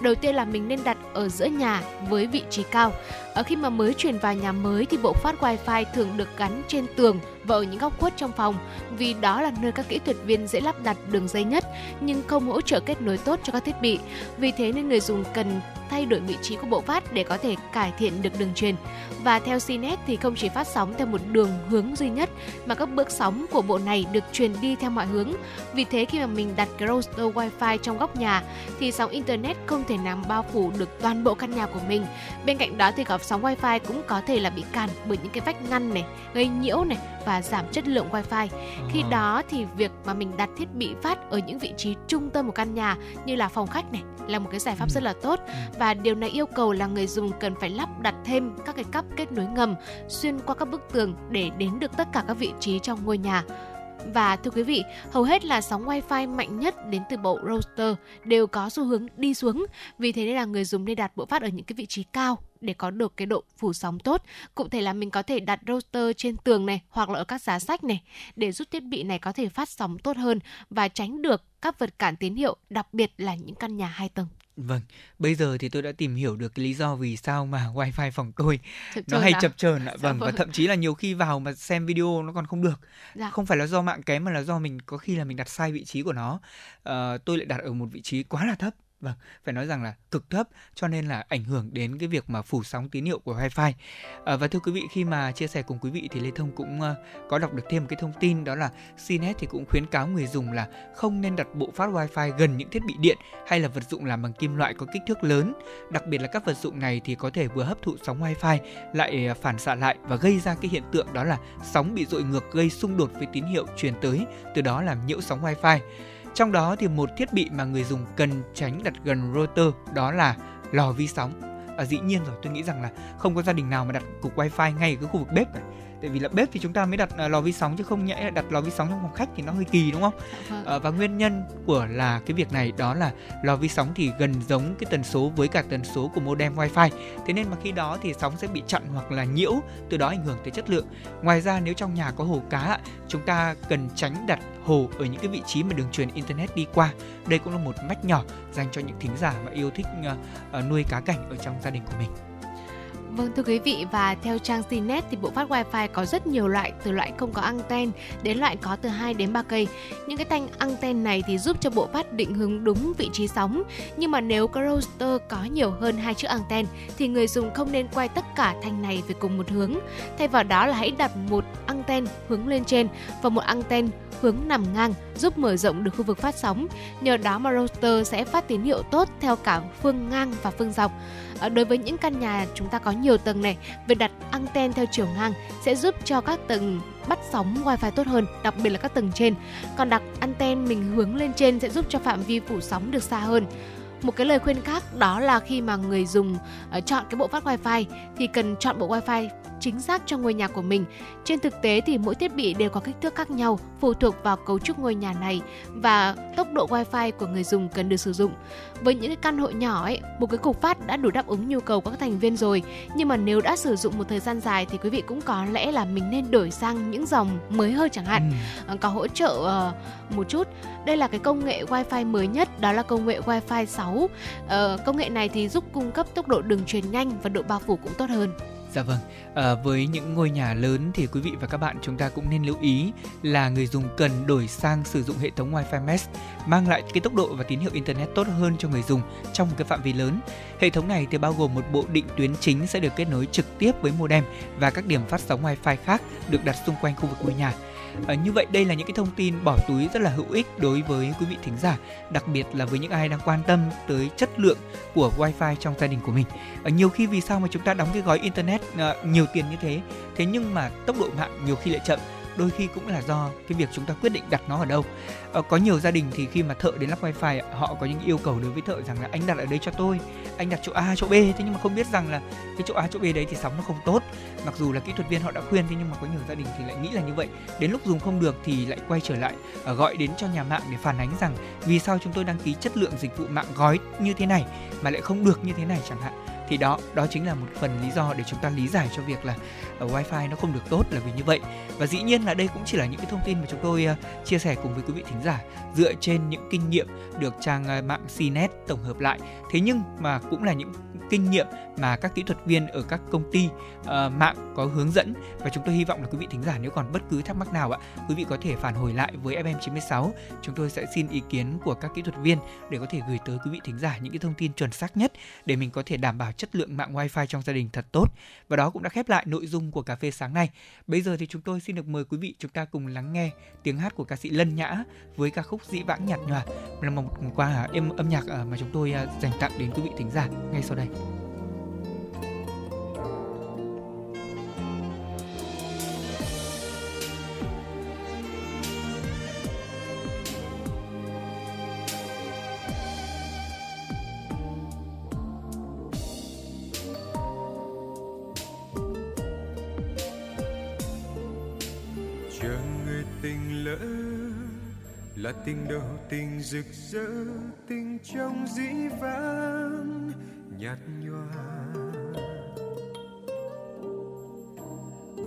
B: Đầu tiên là mình nên đặt ở giữa nhà với vị trí cao ở khi mà mới chuyển vào nhà mới thì bộ phát wifi thường được gắn trên tường và ở những góc khuất trong phòng vì đó là nơi các kỹ thuật viên dễ lắp đặt đường dây nhất, nhưng không hỗ trợ kết nối tốt cho các thiết bị. Vì thế nên người dùng cần thay đổi vị trí của bộ phát để có thể cải thiện được đường truyền. Và theo CNET thì không chỉ phát sóng theo một đường hướng duy nhất mà các bước sóng của bộ này được truyền đi theo mọi hướng. Vì thế khi mà mình đặt router wifi trong góc nhà thì sóng internet không thể nào bao phủ được toàn bộ căn nhà của mình. Bên cạnh đó thì góc sóng wifi cũng có thể là bị cản bởi những cái vách ngăn này, gây nhiễu này và giảm chất lượng wifi. Khi ờ. đó thì việc mà mình đặt thiết bị phát ở những vị trí trung tâm một căn nhà như là phòng khách này là một cái giải pháp ừ. rất là tốt ừ và điều này yêu cầu là người dùng cần phải lắp đặt thêm các cái cắp kết nối ngầm xuyên qua các bức tường để đến được tất cả các vị trí trong ngôi nhà. Và thưa quý vị, hầu hết là sóng Wi-Fi mạnh nhất đến từ bộ router đều có xu hướng đi xuống. Vì thế nên là người dùng nên đặt bộ phát ở những cái vị trí cao để có được cái độ phủ sóng tốt. Cụ thể là mình có thể đặt router trên tường này hoặc là ở các giá sách này để giúp thiết bị này có thể phát sóng tốt hơn và tránh được các vật cản tín hiệu, đặc biệt là những căn nhà hai tầng.
A: Vâng, bây giờ thì tôi đã tìm hiểu được cái lý do vì sao mà wifi phòng tôi chập nó hay à? chập chờn ạ. Dạ vâng, và vâng. thậm chí là nhiều khi vào mà xem video nó còn không được. Dạ. Không phải là do mạng kém mà là do mình có khi là mình đặt sai vị trí của nó. À, tôi lại đặt ở một vị trí quá là thấp Vâng, phải nói rằng là cực thấp cho nên là ảnh hưởng đến cái việc mà phủ sóng tín hiệu của wifi. À, và thưa quý vị khi mà chia sẻ cùng quý vị thì Lê Thông cũng uh, có đọc được thêm một cái thông tin đó là CNET thì cũng khuyến cáo người dùng là không nên đặt bộ phát wifi gần những thiết bị điện hay là vật dụng làm bằng kim loại có kích thước lớn. Đặc biệt là các vật dụng này thì có thể vừa hấp thụ sóng wifi lại ờ, phản xạ lại và gây ra cái hiện tượng đó là sóng bị dội ngược gây xung đột với tín hiệu truyền tới, từ đó làm nhiễu sóng wifi. Trong đó thì một thiết bị mà người dùng cần tránh đặt gần router đó là lò vi sóng. Và dĩ nhiên rồi, tôi nghĩ rằng là không có gia đình nào mà đặt cục wifi ngay ở cái khu vực bếp này tại vì là bếp thì chúng ta mới đặt uh, lò vi sóng chứ không nhẽ đặt lò vi sóng trong phòng khách thì nó hơi kỳ đúng không? Uh, và nguyên nhân của là cái việc này đó là lò vi sóng thì gần giống cái tần số với cả tần số của modem wifi. Thế nên mà khi đó thì sóng sẽ bị chặn hoặc là nhiễu từ đó ảnh hưởng tới chất lượng. Ngoài ra nếu trong nhà có hồ cá chúng ta cần tránh đặt hồ ở những cái vị trí mà đường truyền internet đi qua. Đây cũng là một mách nhỏ dành cho những thính giả mà yêu thích uh, uh, nuôi cá cảnh ở trong gia đình của mình
B: Vâng thưa quý vị, và theo trang CNET thì bộ phát wifi có rất nhiều loại, từ loại không có anten đến loại có từ 2 đến 3 cây. Những cái thanh anten này thì giúp cho bộ phát định hướng đúng vị trí sóng. Nhưng mà nếu có router có nhiều hơn hai chiếc anten thì người dùng không nên quay tất cả thanh này về cùng một hướng. Thay vào đó là hãy đặt một anten hướng lên trên và một anten hướng nằm ngang giúp mở rộng được khu vực phát sóng. Nhờ đó mà router sẽ phát tín hiệu tốt theo cả phương ngang và phương dọc. Ờ, đối với những căn nhà chúng ta có nhiều tầng này, việc đặt anten theo chiều ngang sẽ giúp cho các tầng bắt sóng wifi tốt hơn, đặc biệt là các tầng trên. Còn đặt anten mình hướng lên trên sẽ giúp cho phạm vi phủ sóng được xa hơn một cái lời khuyên khác đó là khi mà người dùng uh, chọn cái bộ phát wifi thì cần chọn bộ wifi chính xác cho ngôi nhà của mình. Trên thực tế thì mỗi thiết bị đều có kích thước khác nhau, phụ thuộc vào cấu trúc ngôi nhà này và tốc độ wifi của người dùng cần được sử dụng. Với những căn hộ nhỏ ấy, một cái cục phát đã đủ đáp ứng nhu cầu của các thành viên rồi. Nhưng mà nếu đã sử dụng một thời gian dài thì quý vị cũng có lẽ là mình nên đổi sang những dòng mới hơn chẳng hạn, ừ. có hỗ trợ uh, một chút. Đây là cái công nghệ wifi mới nhất, đó là công nghệ wifi 6. Uh, công nghệ này thì giúp cung cấp tốc độ đường truyền nhanh và độ bao phủ cũng tốt hơn.
A: Dạ vâng, à, với những ngôi nhà lớn thì quý vị và các bạn chúng ta cũng nên lưu ý là người dùng cần đổi sang sử dụng hệ thống Wi-Fi Mesh mang lại cái tốc độ và tín hiệu internet tốt hơn cho người dùng trong một cái phạm vi lớn. Hệ thống này thì bao gồm một bộ định tuyến chính sẽ được kết nối trực tiếp với modem và các điểm phát sóng Wi-Fi khác được đặt xung quanh khu vực ngôi nhà. À, như vậy đây là những cái thông tin bỏ túi rất là hữu ích đối với quý vị thính giả, đặc biệt là với những ai đang quan tâm tới chất lượng của wifi trong gia đình của mình. À, nhiều khi vì sao mà chúng ta đóng cái gói internet à, nhiều tiền như thế, thế nhưng mà tốc độ mạng nhiều khi lại chậm đôi khi cũng là do cái việc chúng ta quyết định đặt nó ở đâu Ờ, có nhiều gia đình thì khi mà thợ đến lắp wifi họ có những yêu cầu đối với thợ rằng là anh đặt ở đây cho tôi, anh đặt chỗ A, chỗ B. Thế nhưng mà không biết rằng là cái chỗ A, chỗ B đấy thì sóng nó không tốt. Mặc dù là kỹ thuật viên họ đã khuyên, thế nhưng mà có nhiều gia đình thì lại nghĩ là như vậy. Đến lúc dùng không được thì lại quay trở lại ờ, gọi đến cho nhà mạng để phản ánh rằng vì sao chúng tôi đăng ký chất lượng dịch vụ mạng gói như thế này mà lại không được như thế này? Chẳng hạn thì đó đó chính là một phần lý do để chúng ta lý giải cho việc là uh, wifi nó không được tốt là vì như vậy. Và dĩ nhiên là đây cũng chỉ là những cái thông tin mà chúng tôi uh, chia sẻ cùng với quý vị thính giả dựa trên những kinh nghiệm được trang uh, mạng CNET tổng hợp lại. Thế nhưng mà cũng là những kinh nghiệm mà các kỹ thuật viên ở các công ty uh, mạng có hướng dẫn. Và chúng tôi hy vọng là quý vị thính giả nếu còn bất cứ thắc mắc nào ạ, quý vị có thể phản hồi lại với FM96. Chúng tôi sẽ xin ý kiến của các kỹ thuật viên để có thể gửi tới quý vị thính giả những cái thông tin chuẩn xác nhất để mình có thể đảm bảo chất lượng mạng wifi trong gia đình thật tốt. Và đó cũng đã khép lại nội dung của cà phê sáng nay. Bây giờ thì chúng tôi xin được mời quý vị chúng ta cùng lắng nghe tiếng hát của ca sĩ Lân Nhã với ca khúc Dĩ vãng nhạt nhòa là một qua âm âm nhạc à, mà chúng tôi à, dành tặng đến quý vị thính giả ngay sau đây.
G: Là tình đầu tình rực rỡ, tình trong dĩ vãng, nhạt nhòa.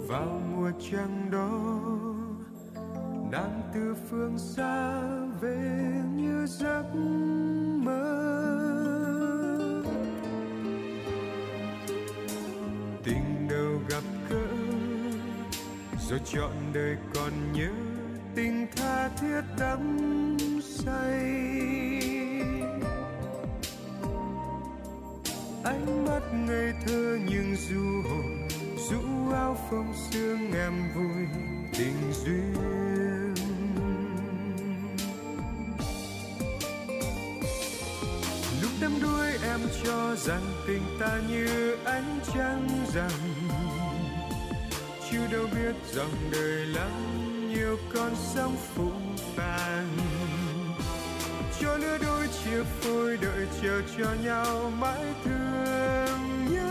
G: Vào mùa trăng đó, nàng từ phương xa về như giấc mơ. Tình đầu gặp gỡ, rồi chọn đời còn nhớ tình tha thiết đắm say. Ánh mắt ngây thơ nhưng du hồn, rũ áo phong sương em vui tình duyên. Lúc đắm đuôi em cho rằng tình ta như ánh trăng rằm. Chưa đâu biết dòng đời lắm nhiều con sóng phụ phàng. Cho lứa đôi chia phôi, đợi chờ cho nhau mãi thương nhớ.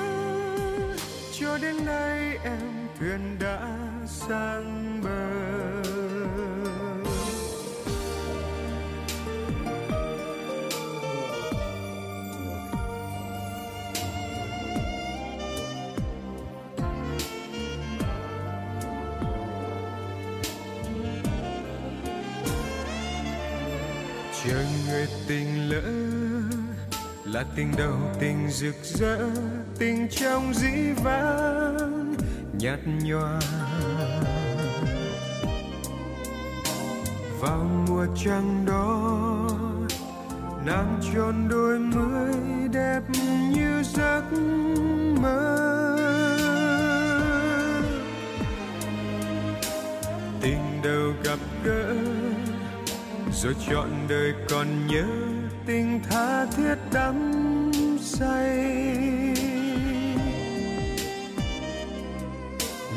G: Cho đến nay em thuyền đã sang bờ. Là tình đầu tình rực rỡ, tình trong dĩ vãng, nhạt nhòa. Vào mùa trăng đó, nàng tròn đôi mươi đẹp như giấc mơ. Tình đầu gặp gỡ, rồi chọn đời còn nhớ tình tha thiết đắm say.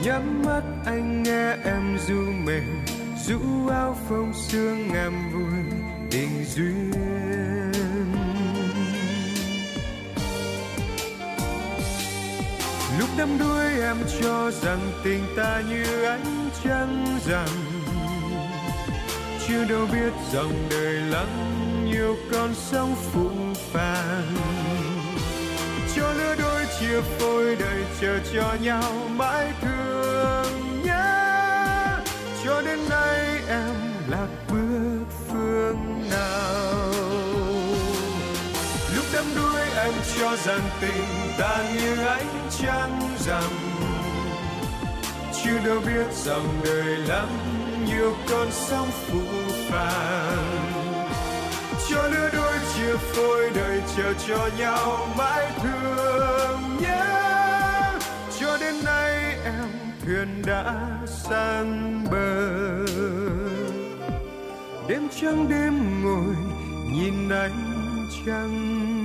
G: Nhắm mắt anh nghe em du mình, rũ áo phong sương em vui, tình duyên. Lúc đắm đuối em cho rằng tình ta như ánh trăng rằng, chưa đâu biết dòng đời lắm nhiều con sông phụ phàng cho lứa đôi chia phôi đời chờ cho nhau mãi thương nhớ. Cho đến nay em lạc bước phương nào. Lúc đắm đuối em cho rằng tình ta như ánh trăng rằm. Chưa đâu biết dòng đời lắm, nhiều con sóng phụ phàng cho lứa đôi chia phôi, đời chờ cho nhau mãi thương nhớ. Cho đến nay em thuyền đã sang bờ. Đêm trăng đêm ngồi nhìn ánh trăng.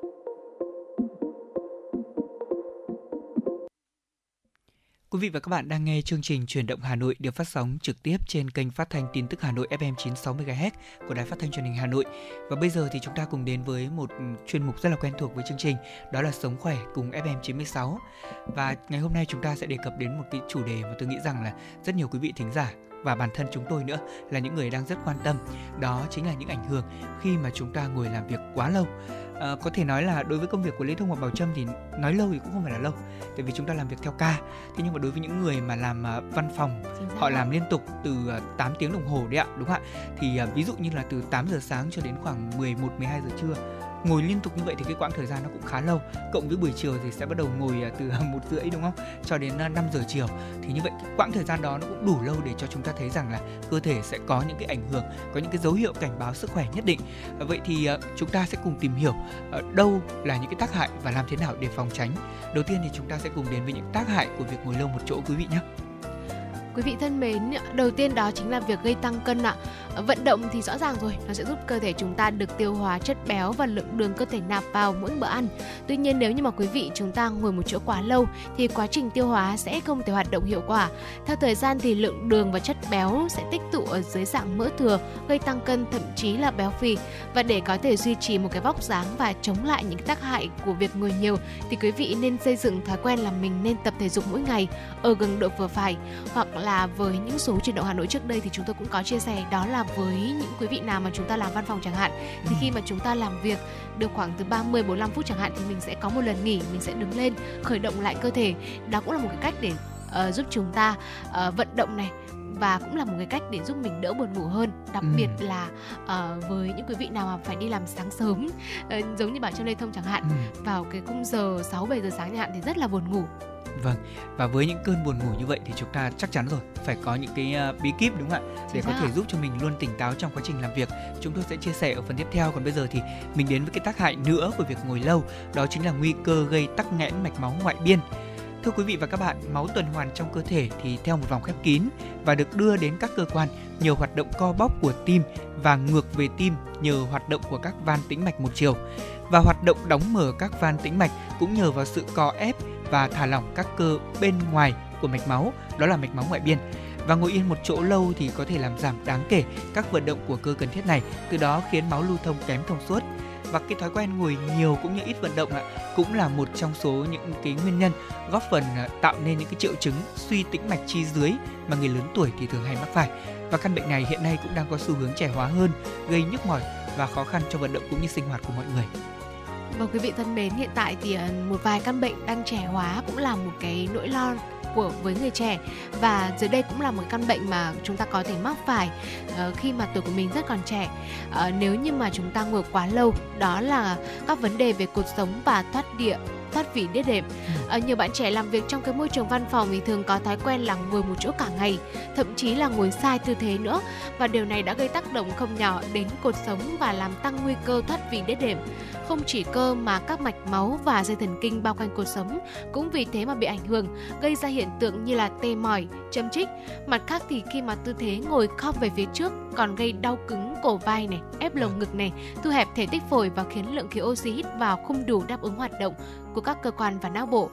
A: Quý vị và các bạn đang nghe chương trình Chuyển động Hà Nội được phát sóng trực tiếp trên kênh phát thanh tin tức Hà Nội FM 96 MHz của Đài Phát thanh Truyền hình Hà Nội. Và bây giờ thì chúng ta cùng đến với một chuyên mục rất là quen thuộc với chương trình, đó là Sống khỏe cùng FM 96. Và ngày hôm nay chúng ta sẽ đề cập đến một cái chủ đề mà tôi nghĩ rằng là rất nhiều quý vị thính giả và bản thân chúng tôi nữa là những người đang rất quan tâm. Đó chính là những ảnh hưởng khi mà chúng ta ngồi làm việc quá lâu. À, có thể nói là đối với công việc của Lê Thông hoặc Bảo Trâm thì nói lâu thì cũng không phải là lâu tại vì chúng ta làm việc theo ca. Thế nhưng mà đối với những người mà làm uh, văn phòng họ làm liên tục từ uh, 8 tiếng đồng hồ đấy ạ đúng không ạ? Thì uh, ví dụ như là từ 8 giờ sáng cho đến khoảng 11 12 giờ trưa ngồi liên tục như vậy thì cái quãng thời gian nó cũng khá lâu. Cộng với buổi chiều thì sẽ bắt đầu ngồi à, từ một rưỡi, đúng không? Cho đến à, 5 giờ chiều. Thì như vậy, cái quãng thời gian đó nó cũng đủ lâu để cho chúng ta thấy rằng là cơ thể sẽ có những cái ảnh hưởng, có những cái dấu hiệu cảnh báo sức khỏe nhất định. À, vậy thì chúng ta sẽ cùng tìm hiểu đâu là những cái tác hại và làm thế nào để phòng tránh. Đầu tiên thì chúng ta sẽ cùng đến với những tác hại của việc ngồi lâu một chỗ, quý vị nhé.
B: Quý vị thân mến, đầu tiên đó chính là việc gây tăng cân ạ. Vận động thì rõ ràng rồi, nó sẽ giúp cơ thể chúng ta được tiêu hóa chất béo và lượng đường cơ thể nạp vào mỗi bữa ăn. Tuy nhiên nếu như mà quý vị chúng ta ngồi một chỗ quá lâu thì quá trình tiêu hóa sẽ không thể hoạt động hiệu quả. Theo thời gian thì lượng đường và chất béo sẽ tích tụ ở dưới dạng mỡ thừa, gây tăng cân thậm chí là béo phì. Và để có thể duy trì một cái vóc dáng và chống lại những tác hại của việc ngồi nhiều thì quý vị nên xây dựng thói quen là mình nên tập thể dục mỗi ngày ở cường độ vừa phải hoặc là với những số chuyển động Hà Nội trước đây thì chúng tôi cũng có chia sẻ đó là với những quý vị nào mà chúng ta làm văn phòng chẳng hạn thì ừ. khi mà chúng ta làm việc được khoảng từ 30 45 phút chẳng hạn thì mình sẽ có một lần nghỉ, mình sẽ đứng lên khởi động lại cơ thể. Đó cũng là một cái cách để uh, giúp chúng ta uh, vận động này và cũng là một cái cách để giúp mình đỡ buồn ngủ hơn đặc ừ. biệt là uh, với những quý vị nào mà phải đi làm sáng sớm uh, giống như bảo trong lê thông chẳng hạn ừ. vào cái khung giờ 6 7 giờ sáng chẳng hạn thì rất là buồn ngủ
A: Vâng, và với những cơn buồn ngủ như vậy thì chúng ta chắc chắn rồi phải có những cái uh, bí kíp đúng không ạ? Để có thể giúp cho mình luôn tỉnh táo trong quá trình làm việc. Chúng tôi sẽ chia sẻ ở phần tiếp theo. Còn bây giờ thì mình đến với cái tác hại nữa của việc ngồi lâu, đó chính là nguy cơ gây tắc nghẽn mạch máu ngoại biên. Thưa quý vị và các bạn, máu tuần hoàn trong cơ thể thì theo một vòng khép kín và được đưa đến các cơ quan nhờ hoạt động co bóp của tim và ngược về tim nhờ hoạt động của các van tĩnh mạch một chiều. Và hoạt động đóng mở các van tĩnh mạch cũng nhờ vào sự co ép và thả lỏng các cơ bên ngoài của mạch máu, đó là mạch máu ngoại biên. Và ngồi yên một chỗ lâu thì có thể làm giảm đáng kể các vận động của cơ cần thiết này, từ đó khiến máu lưu thông kém thông suốt. Và cái thói quen ngồi nhiều cũng như ít vận động ạ cũng là một trong số những cái nguyên nhân góp phần à, tạo nên những cái triệu chứng suy tĩnh mạch chi dưới mà người lớn tuổi thì thường hay mắc phải. Và căn bệnh này hiện nay cũng đang có xu hướng trẻ hóa hơn gây nhức mỏi và khó khăn cho vận động cũng như sinh hoạt của mọi người.
B: Vâng quý vị thân mến, hiện tại thì à, một vài căn bệnh đang trẻ hóa cũng là một cái nỗi lo của với người trẻ và dưới đây cũng là một căn bệnh mà chúng ta có thể mắc phải uh, khi mà tuổi của mình rất còn trẻ uh, nếu như mà chúng ta ngồi quá lâu đó là các vấn đề về cột sống và thoát địa thoát vị đĩa đệm. À, nhiều bạn trẻ làm việc trong cái môi trường văn phòng thì thường có thói quen là ngồi một chỗ cả ngày, thậm chí là ngồi sai tư thế nữa và điều này đã gây tác động không nhỏ đến cột sống và làm tăng nguy cơ thoát vị đĩa đệm. Không chỉ cơ mà các mạch máu và dây thần kinh bao quanh cột sống cũng vì thế mà bị ảnh hưởng, gây ra hiện tượng như là tê mỏi, châm trích. Mặt khác thì khi mà tư thế ngồi khom về phía trước còn gây đau cứng cổ vai này, ép lồng ngực này, thu hẹp thể tích phổi và khiến lượng khí oxy hít vào không đủ đáp ứng hoạt động của các cơ quan và não bộ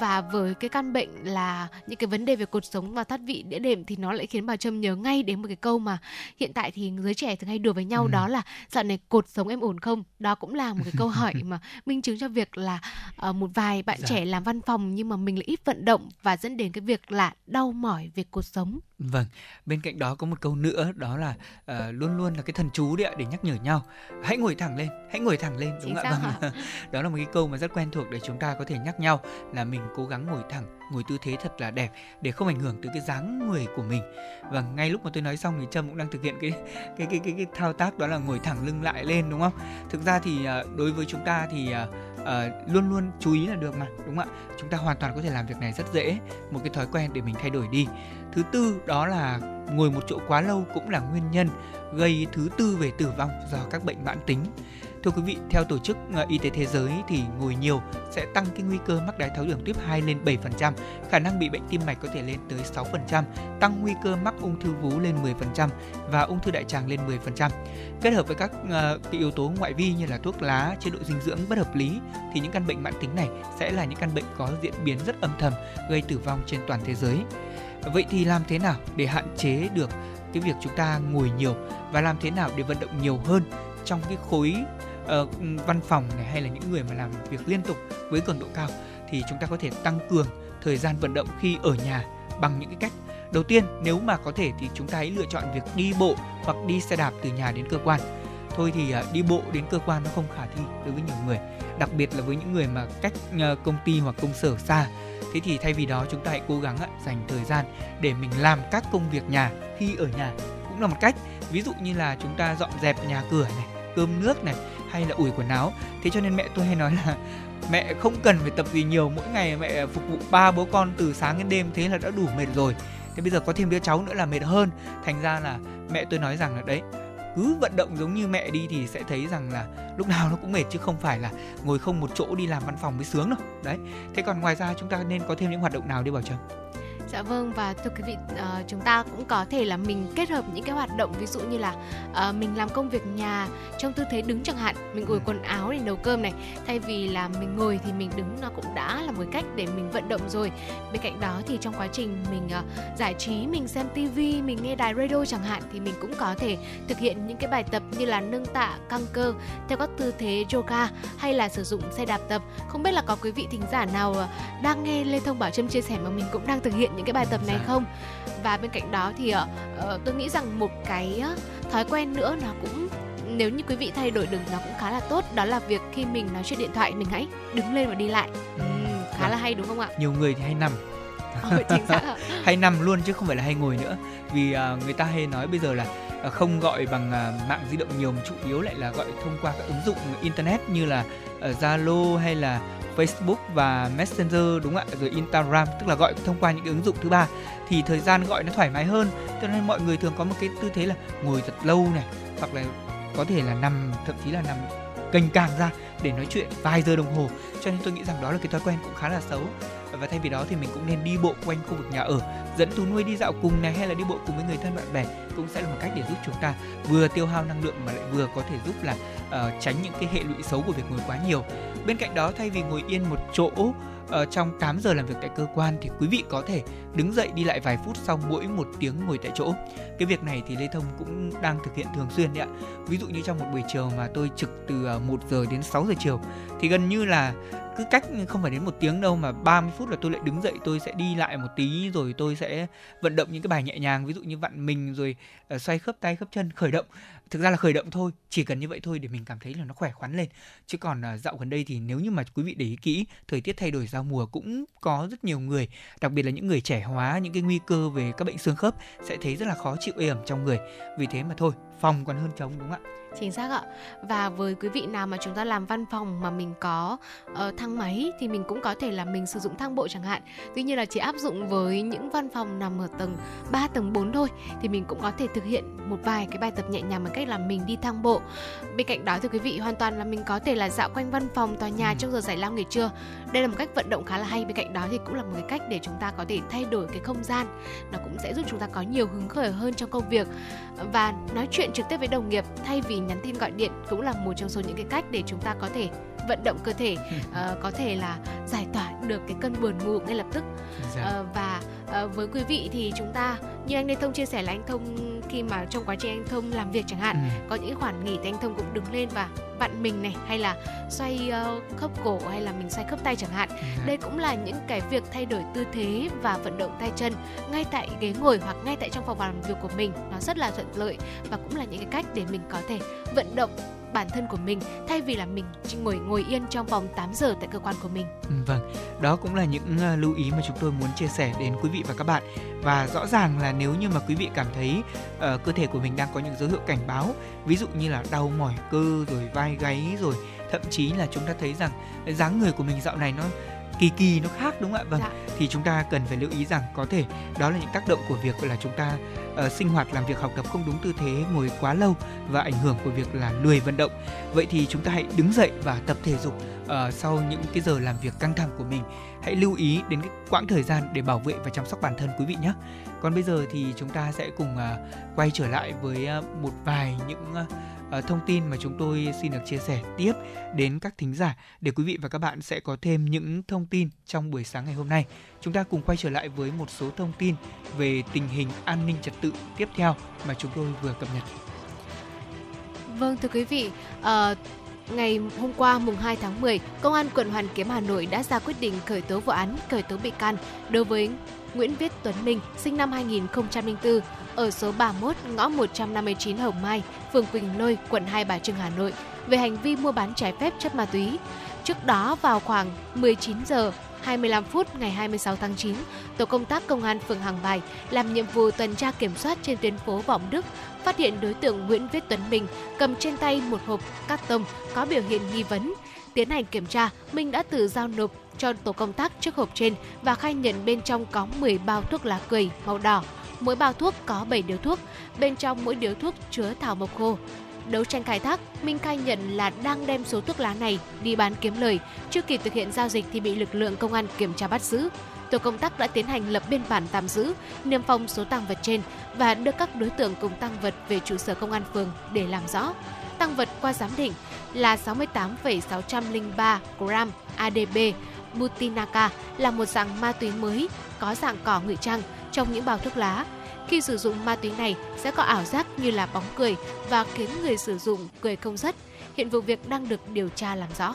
B: và với cái căn bệnh là những cái vấn đề về cột sống và thoát vị đĩa đệm thì nó lại khiến bà trâm nhớ ngay đến một cái câu mà hiện tại thì giới trẻ thường hay đùa với nhau ừ. đó là dạo này cột sống em ổn không đó cũng là một cái câu hỏi mà minh chứng cho việc là uh, một vài bạn dạ. trẻ làm văn phòng nhưng mà mình lại ít vận động và dẫn đến cái việc là đau mỏi về cột sống
A: Vâng, bên cạnh đó có một câu nữa đó là uh, luôn luôn là cái thần chú đấy ạ để nhắc nhở nhau. Hãy ngồi thẳng lên, hãy ngồi thẳng lên đúng không ạ? Vâng. đó là một cái câu mà rất quen thuộc để chúng ta có thể nhắc nhau là mình cố gắng ngồi thẳng ngồi tư thế thật là đẹp để không ảnh hưởng tới cái dáng người của mình. Và ngay lúc mà tôi nói xong thì trâm cũng đang thực hiện cái cái cái cái, cái thao tác đó là ngồi thẳng lưng lại lên đúng không? Thực ra thì à, đối với chúng ta thì uh, luôn luôn chú ý là được mà đúng không ạ? Chúng ta hoàn toàn có thể làm việc này rất dễ một cái thói quen để mình thay đổi đi. Thứ tư đó là ngồi một chỗ quá lâu cũng là nguyên nhân gây thứ tư về tử vong do các bệnh mãn tính. Thưa quý vị, theo Tổ chức ờ, Y tế Thế giới thì ngồi nhiều sẽ tăng cái nguy cơ mắc đái tháo đường tuyếp 2 lên 7%, khả năng bị bệnh tim mạch có thể lên tới 6%, tăng nguy cơ mắc ung thư vú lên 10% và ung thư đại tràng lên 10%. Kết hợp với các uh, cái yếu tố ngoại vi như là thuốc lá, chế độ dinh dưỡng bất hợp lý thì những căn bệnh mãn tính này sẽ là những căn bệnh có diễn biến rất âm thầm gây tử vong trên toàn thế giới. Vậy thì làm thế nào để hạn chế được cái việc chúng ta ngồi nhiều và làm thế nào để vận động nhiều hơn trong cái khối uh, văn phòng này hay là những người mà làm việc liên tục với cường độ cao thì chúng ta có thể tăng cường thời gian vận động khi ở nhà bằng những cái cách. Đầu tiên nếu mà có thể thì chúng ta hãy lựa chọn việc đi bộ hoặc đi xe đạp từ nhà đến cơ quan. Thôi thì uh, đi bộ đến cơ quan nó không khả thi đối với nhiều người đặc biệt là với những người mà cách uh, công ty hoặc công sở xa. Thế thì thay vì đó chúng ta hãy cố gắng uh, dành thời gian để mình làm các công việc nhà khi ở nhà cũng là một cách. Ví dụ như là chúng ta dọn dẹp nhà cửa này cơm nước này hay là ủi quần áo. Thế cho nên mẹ tôi hay nói là mẹ không cần phải tập gì nhiều, mỗi ngày mẹ phục vụ ba bố con từ sáng đến đêm, thế là đã đủ mệt rồi. Thế bây giờ có thêm đứa cháu nữa là mệt hơn. Thành ra là mẹ tôi nói rằng là đấy, cứ vận động giống như mẹ đi thì sẽ thấy rằng là lúc nào nó cũng mệt, chứ không phải là ngồi không một chỗ đi làm văn phòng mới sướng đâu. Đấy, thế còn ngoài ra chúng ta nên có thêm những hoạt động nào đi bảo trâm
B: Dạ vâng và thưa quý vị uh, chúng ta cũng có thể là mình kết hợp những cái hoạt động ví dụ như là uh, mình làm công việc nhà trong tư thế đứng chẳng hạn mình ủi ừ. quần áo để nấu cơm này thay vì là mình ngồi thì mình đứng nó cũng đã là một cách để mình vận động rồi bên cạnh đó thì trong quá trình mình uh, giải trí mình xem tivi mình nghe đài radio chẳng hạn thì mình cũng có thể thực hiện những cái bài tập như là nâng tạ căng cơ theo các tư thế yoga hay là sử dụng xe đạp tập không biết là có quý vị thính giả nào đang nghe lê thông bảo trâm chia sẻ mà mình cũng đang thực hiện những cái bài tập này dạ. không? Và bên cạnh đó thì uh, tôi nghĩ rằng một cái thói quen nữa nó cũng nếu như quý vị thay đổi được nó cũng khá là tốt đó là việc khi mình nói chuyện điện thoại mình hãy đứng lên và đi lại. Ừ, khá là hay đúng không ạ?
A: Nhiều người thì hay nằm. Ừ, hay nằm luôn chứ không phải là hay ngồi nữa. Vì uh, người ta hay nói bây giờ là Ờ, không gọi bằng à, mạng di động nhiều mà chủ yếu lại là gọi thông qua các ứng dụng internet như là ờ, Zalo hay là Facebook và Messenger, đúng không ạ? Rồi Instagram, tức là gọi thông qua những cái ứng dụng thứ ba. Thì thời gian gọi nó thoải mái hơn, cho nên mọi người thường có một cái tư thế là ngồi thật lâu này, hoặc là có thể là nằm, thậm chí là nằm kênh càng ra để nói chuyện vài giờ đồng hồ. Cho nên tôi nghĩ rằng đó là cái thói quen cũng khá là xấu và thay vì đó thì mình cũng nên đi bộ quanh khu vực nhà ở dẫn thú nuôi đi dạo cùng này hay là đi bộ cùng với người thân bạn bè cũng sẽ là một cách để giúp chúng ta vừa tiêu hao năng lượng mà lại vừa có thể giúp là uh, tránh những cái hệ lụy xấu của việc ngồi quá nhiều bên cạnh đó thay vì ngồi yên một chỗ ở trong 8 giờ làm việc tại cơ quan thì quý vị có thể đứng dậy đi lại vài phút sau mỗi một tiếng ngồi tại chỗ. Cái việc này thì Lê Thông cũng đang thực hiện thường xuyên đấy ạ. Ví dụ như trong một buổi chiều mà tôi trực từ ờ, 1 giờ đến 6 giờ chiều thì gần như là cứ cách không phải đến một tiếng đâu mà 30 phút là tôi lại đứng dậy tôi sẽ đi lại một tí rồi tôi sẽ vận động những cái bài nhẹ nhàng ví dụ như vặn mình rồi uh, xoay khớp tay khớp chân khởi động. Thực ra là khởi động thôi chỉ cần như vậy thôi để mình cảm thấy là nó khỏe khoắn lên. Chứ còn uh, dạo gần đây thì nếu như mà quý vị để ý kỹ thời tiết thay đổi giao mùa cũng có rất nhiều người đặc biệt là những người trẻ hóa những cái nguy cơ về các bệnh xương khớp sẽ thấy rất là khó chịu ê ẩm trong người. Vì thế mà thôi phòng còn hơn chống đúng không ạ?
B: Chính xác ạ. Và với quý vị nào mà chúng ta làm văn phòng mà mình có uh, thang máy thì mình cũng có thể là mình sử dụng thang bộ chẳng hạn. Tuy nhiên là chỉ áp dụng với những văn phòng nằm ở tầng 3 tầng 4 thôi thì mình cũng có thể thực hiện một vài cái bài tập nhẹ nhàng bằng cách là mình đi thang bộ. Bên cạnh đó thì quý vị hoàn toàn là mình có thể là dạo quanh văn phòng tòa nhà trong giờ giải lao nghỉ trưa. Đây là một cách vận động khá là hay. Bên cạnh đó thì cũng là một cái cách để chúng ta có thể thay đổi cái không gian. Nó cũng sẽ giúp chúng ta có nhiều hứng khởi hơn trong công việc. Và nói chuyện trực tiếp với đồng nghiệp thay vì nhắn tin gọi điện cũng là một trong số những cái cách để chúng ta có thể vận động cơ thể uh, có thể là giải tỏa được cái cơn buồn ngủ ngay lập tức. Uh, và uh, với quý vị thì chúng ta như anh Lê Thông chia sẻ là anh Thông khi mà trong quá trình anh Thông làm việc chẳng hạn ừ. có những khoản nghỉ thì anh Thông cũng đứng lên và vặn mình này hay là xoay uh, khớp cổ hay là mình xoay khớp tay chẳng hạn ừ. đây cũng là những cái việc thay đổi tư thế và vận động tay chân ngay tại ghế ngồi hoặc ngay tại trong phòng làm việc của mình nó rất là thuận lợi và cũng là những cái cách để mình có thể vận động bản thân của mình thay vì là mình chỉ ngồi ngồi yên trong vòng 8 giờ tại cơ quan của mình.
A: Ừ, vâng, đó cũng là những uh, lưu ý mà chúng tôi muốn chia sẻ đến quý vị và các bạn. Và rõ ràng là nếu như mà quý vị cảm thấy uh, cơ thể của mình đang có những dấu hiệu cảnh báo, ví dụ như là đau mỏi cơ rồi vai gáy rồi thậm chí là chúng ta thấy rằng dáng người của mình dạo này nó kỳ kỳ nó khác đúng không ạ vâng dạ. thì chúng ta cần phải lưu ý rằng có thể đó là những tác động của việc là chúng ta uh, sinh hoạt làm việc học tập không đúng tư thế ngồi quá lâu và ảnh hưởng của việc là lười vận động. Vậy thì chúng ta hãy đứng dậy và tập thể dục uh, sau những cái giờ làm việc căng thẳng của mình. Hãy lưu ý đến cái quãng thời gian để bảo vệ và chăm sóc bản thân quý vị nhé. Còn bây giờ thì chúng ta sẽ cùng uh, quay trở lại với uh, một vài những uh, Ờ, thông tin mà chúng tôi xin được chia sẻ tiếp đến các thính giả để quý vị và các bạn sẽ có thêm những thông tin trong buổi sáng ngày hôm nay. Chúng ta cùng quay trở lại với một số thông tin về tình hình an ninh trật tự tiếp theo mà chúng tôi vừa cập nhật.
B: Vâng thưa quý vị, uh, ngày hôm qua mùng 2 tháng 10, Công an quận Hoàn Kiếm Hà Nội đã ra quyết định khởi tố vụ án, khởi tố bị can đối với Nguyễn Viết Tuấn Minh, sinh năm 2004, ở số 31 ngõ 159 Hồng Mai, phường Quỳnh Lôi, quận Hai Bà Trưng, Hà Nội về hành vi mua bán trái phép chất ma túy. Trước đó vào khoảng 19 giờ 25 phút ngày 26 tháng 9, tổ công tác công an phường Hàng Bài làm nhiệm vụ tuần tra kiểm soát trên tuyến phố Vọng Đức, phát hiện đối tượng Nguyễn Viết Tuấn Minh cầm trên tay một hộp cát tông có biểu hiện nghi vấn. Tiến hành kiểm tra, Minh đã tự giao nộp cho tổ công tác chiếc hộp trên và khai nhận bên trong có 10 bao thuốc lá cười màu đỏ. Mỗi bao thuốc có 7 điếu thuốc, bên trong mỗi điếu thuốc chứa thảo mộc khô. Đấu tranh khai thác, Minh khai nhận là đang đem số thuốc lá này đi bán kiếm lời. Chưa kịp thực hiện giao dịch thì bị lực lượng công an kiểm tra bắt giữ. Tổ công tác đã tiến hành lập biên bản tạm giữ, niêm phong số tăng vật trên và đưa các đối tượng cùng tăng vật về trụ sở công an phường để làm rõ. Tăng vật qua giám định là 68,603 gram ADB Butinaka là một dạng ma túy mới có dạng cỏ ngụy trang trong những bao thuốc lá. Khi sử dụng ma túy này sẽ có ảo giác như là bóng cười và khiến người sử dụng cười không dứt. Hiện vụ việc đang được điều tra làm rõ.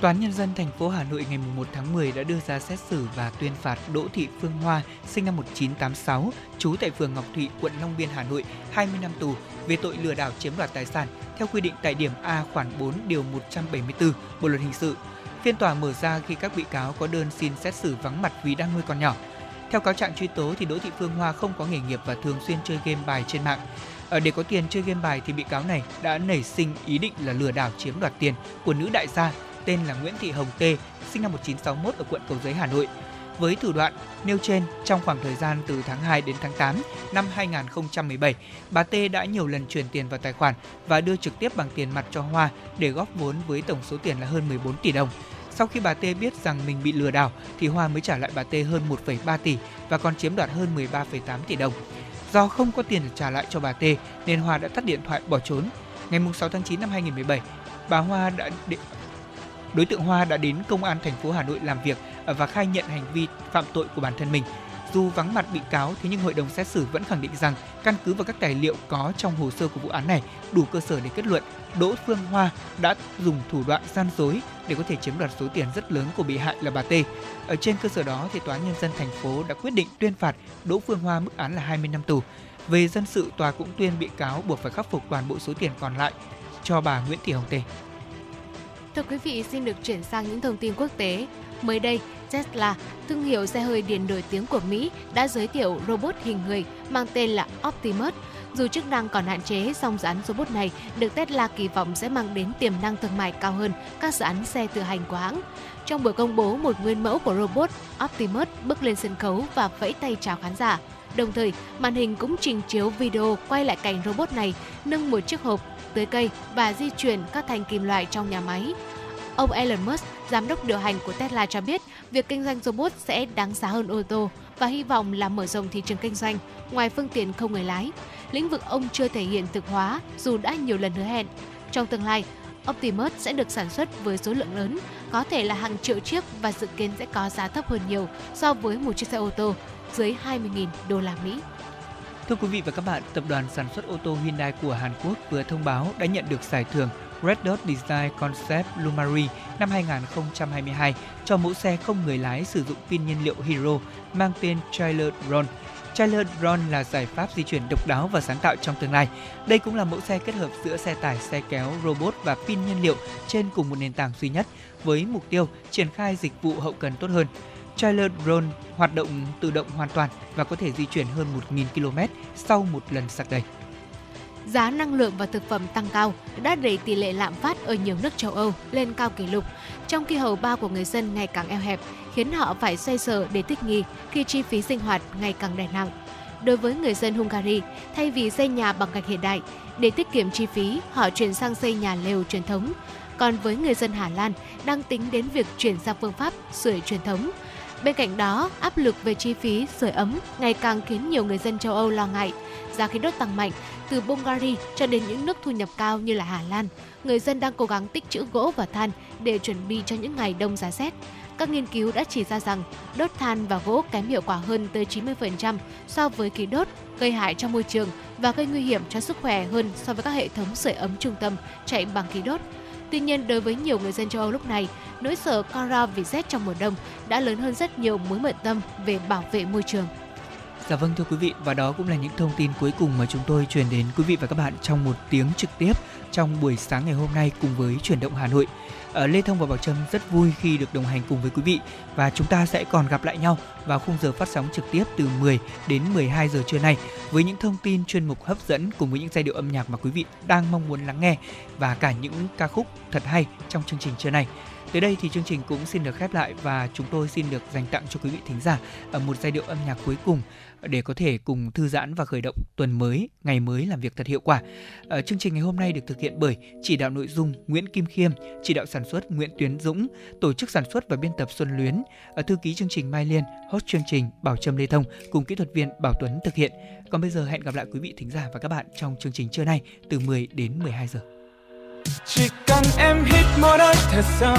A: Tòa án Nhân dân thành phố Hà Nội ngày 1 tháng 10 đã đưa ra xét xử và tuyên phạt Đỗ Thị Phương Hoa, sinh năm 1986, trú tại phường Ngọc Thụy, quận Long Biên, Hà Nội, 20 năm tù về tội lừa đảo chiếm đoạt tài sản theo quy định tại điểm A khoản 4 điều 174 Bộ luật hình sự. Phiên tòa mở ra khi các bị cáo có đơn xin xét xử vắng mặt vì đang nuôi con nhỏ. Theo cáo trạng truy tố thì Đỗ Thị Phương Hoa không có nghề nghiệp và thường xuyên chơi game bài trên mạng. Ở để có tiền chơi game bài thì bị cáo này đã nảy sinh ý định là lừa đảo chiếm đoạt tiền của nữ đại gia tên là Nguyễn Thị Hồng Tê, sinh năm 1961 ở quận Cầu Giấy, Hà Nội. Với thủ đoạn nêu trên, trong khoảng thời gian từ tháng 2 đến tháng 8 năm 2017, bà Tê đã nhiều lần chuyển tiền vào tài khoản và đưa trực tiếp bằng tiền mặt cho Hoa để góp vốn với tổng số tiền là hơn 14 tỷ đồng. Sau khi bà Tê biết rằng mình bị lừa đảo thì Hoa mới trả lại bà Tê hơn 1,3 tỷ và còn chiếm đoạt hơn 13,8 tỷ đồng. Do không có tiền để trả lại cho bà Tê nên Hoa đã tắt điện thoại bỏ trốn. Ngày 6 tháng 9 năm 2017, bà Hoa đã đối tượng Hoa đã đến công an thành phố Hà Nội làm việc và khai nhận hành vi phạm tội của bản thân mình. Dù vắng mặt bị cáo, thế nhưng hội đồng xét xử vẫn khẳng định rằng căn cứ vào các tài liệu có trong hồ sơ của vụ án này đủ cơ sở để kết luận Đỗ Phương Hoa đã dùng thủ đoạn gian dối để có thể chiếm đoạt số tiền rất lớn của bị hại là bà T. Ở trên cơ sở đó thì tòa nhân dân thành phố đã quyết định tuyên phạt Đỗ Phương Hoa mức án là 20 năm tù. Về dân sự, tòa cũng tuyên bị cáo buộc phải khắc phục toàn bộ số tiền còn lại cho bà Nguyễn Thị Hồng Tê.
B: Thưa quý vị, xin được chuyển sang những thông tin quốc tế. Mới đây, Tesla, thương hiệu xe hơi điện nổi tiếng của Mỹ, đã giới thiệu robot hình người mang tên là Optimus. Dù chức năng còn hạn chế, song dự án robot này được Tesla kỳ vọng sẽ mang đến tiềm năng thương mại cao hơn các dự án xe tự hành của hãng. Trong buổi công bố, một nguyên mẫu của robot Optimus bước lên sân khấu và vẫy tay chào khán giả. Đồng thời, màn hình cũng trình chiếu video quay lại cảnh robot này nâng một chiếc hộp tới cây và di chuyển các thanh kim loại trong nhà máy. Ông Elon Musk, giám đốc điều hành của Tesla cho biết, việc kinh doanh robot sẽ đáng giá hơn ô tô và hy vọng là mở rộng thị trường kinh doanh ngoài phương tiện không người lái. Lĩnh vực ông chưa thể hiện thực hóa dù đã nhiều lần hứa hẹn. Trong tương lai, Optimus sẽ được sản xuất với số lượng lớn, có thể là hàng triệu chiếc và dự kiến sẽ có giá thấp hơn nhiều so với một chiếc xe ô tô dưới 20.000 đô la Mỹ.
A: Thưa quý vị và các bạn, tập đoàn sản xuất ô tô Hyundai của Hàn Quốc vừa thông báo đã nhận được giải thưởng Red Dot Design Concept Lumari năm 2022 cho mẫu xe không người lái sử dụng pin nhiên liệu Hero mang tên Trailer Drone. Trailer Drone là giải pháp di chuyển độc đáo và sáng tạo trong tương lai. Đây cũng là mẫu xe kết hợp giữa xe tải, xe kéo, robot và pin nhiên liệu trên cùng một nền tảng duy nhất với mục tiêu triển khai dịch vụ hậu cần tốt hơn. Trailer Drone hoạt động tự động hoàn toàn và có thể di chuyển hơn 1.000 km sau một lần sạc đầy
B: giá năng lượng và thực phẩm tăng cao đã đẩy tỷ lệ lạm phát ở nhiều nước châu Âu lên cao kỷ lục, trong khi hầu bao của người dân ngày càng eo hẹp, khiến họ phải xoay sở để thích nghi khi chi phí sinh hoạt ngày càng đè nặng. Đối với người dân Hungary, thay vì xây nhà bằng gạch hiện đại, để tiết kiệm chi phí, họ chuyển sang xây nhà lều truyền thống. Còn với người dân Hà Lan, đang tính đến việc chuyển sang phương pháp sưởi truyền thống. Bên cạnh đó, áp lực về chi phí sưởi ấm ngày càng khiến nhiều người dân châu Âu lo ngại. Giá khí đốt tăng mạnh, từ Bulgaria cho đến những nước thu nhập cao như là Hà Lan, người dân đang cố gắng tích trữ gỗ và than để chuẩn bị cho những ngày đông giá rét. Các nghiên cứu đã chỉ ra rằng đốt than và gỗ kém hiệu quả hơn tới 90% so với khí đốt, gây hại cho môi trường và gây nguy hiểm cho sức khỏe hơn so với các hệ thống sưởi ấm trung tâm chạy bằng khí đốt. Tuy nhiên, đối với nhiều người dân châu Âu lúc này, nỗi sợ co vì rét trong mùa đông đã lớn hơn rất nhiều mối bận tâm về bảo vệ môi trường.
A: Dạ vâng thưa quý vị, và đó cũng là những thông tin cuối cùng mà chúng tôi truyền đến quý vị và các bạn trong một tiếng trực tiếp trong buổi sáng ngày hôm nay cùng với chuyển động Hà Nội. Ở Lê Thông và Bảo Trâm rất vui khi được đồng hành cùng với quý vị và chúng ta sẽ còn gặp lại nhau vào khung giờ phát sóng trực tiếp từ 10 đến 12 giờ trưa nay với những thông tin chuyên mục hấp dẫn cùng với những giai điệu âm nhạc mà quý vị đang mong muốn lắng nghe và cả những ca khúc thật hay trong chương trình trưa nay. Tới đây thì chương trình cũng xin được khép lại và chúng tôi xin được dành tặng cho quý vị thính giả ở một giai điệu âm nhạc cuối cùng để có thể cùng thư giãn và khởi động tuần mới, ngày mới làm việc thật hiệu quả. Ờ, chương trình ngày hôm nay được thực hiện bởi chỉ đạo nội dung Nguyễn Kim Khiêm, chỉ đạo sản xuất Nguyễn Tuyến Dũng, tổ chức sản xuất và biên tập Xuân Luyến, ờ, thư ký chương trình Mai Liên, host chương trình Bảo Trâm Lê Thông cùng kỹ thuật viên Bảo Tuấn thực hiện. Còn bây giờ hẹn gặp lại quý vị thính giả và các bạn trong chương trình trưa nay từ 10 đến 12 giờ.
H: Chỉ cần em hít một hơi thật sâu,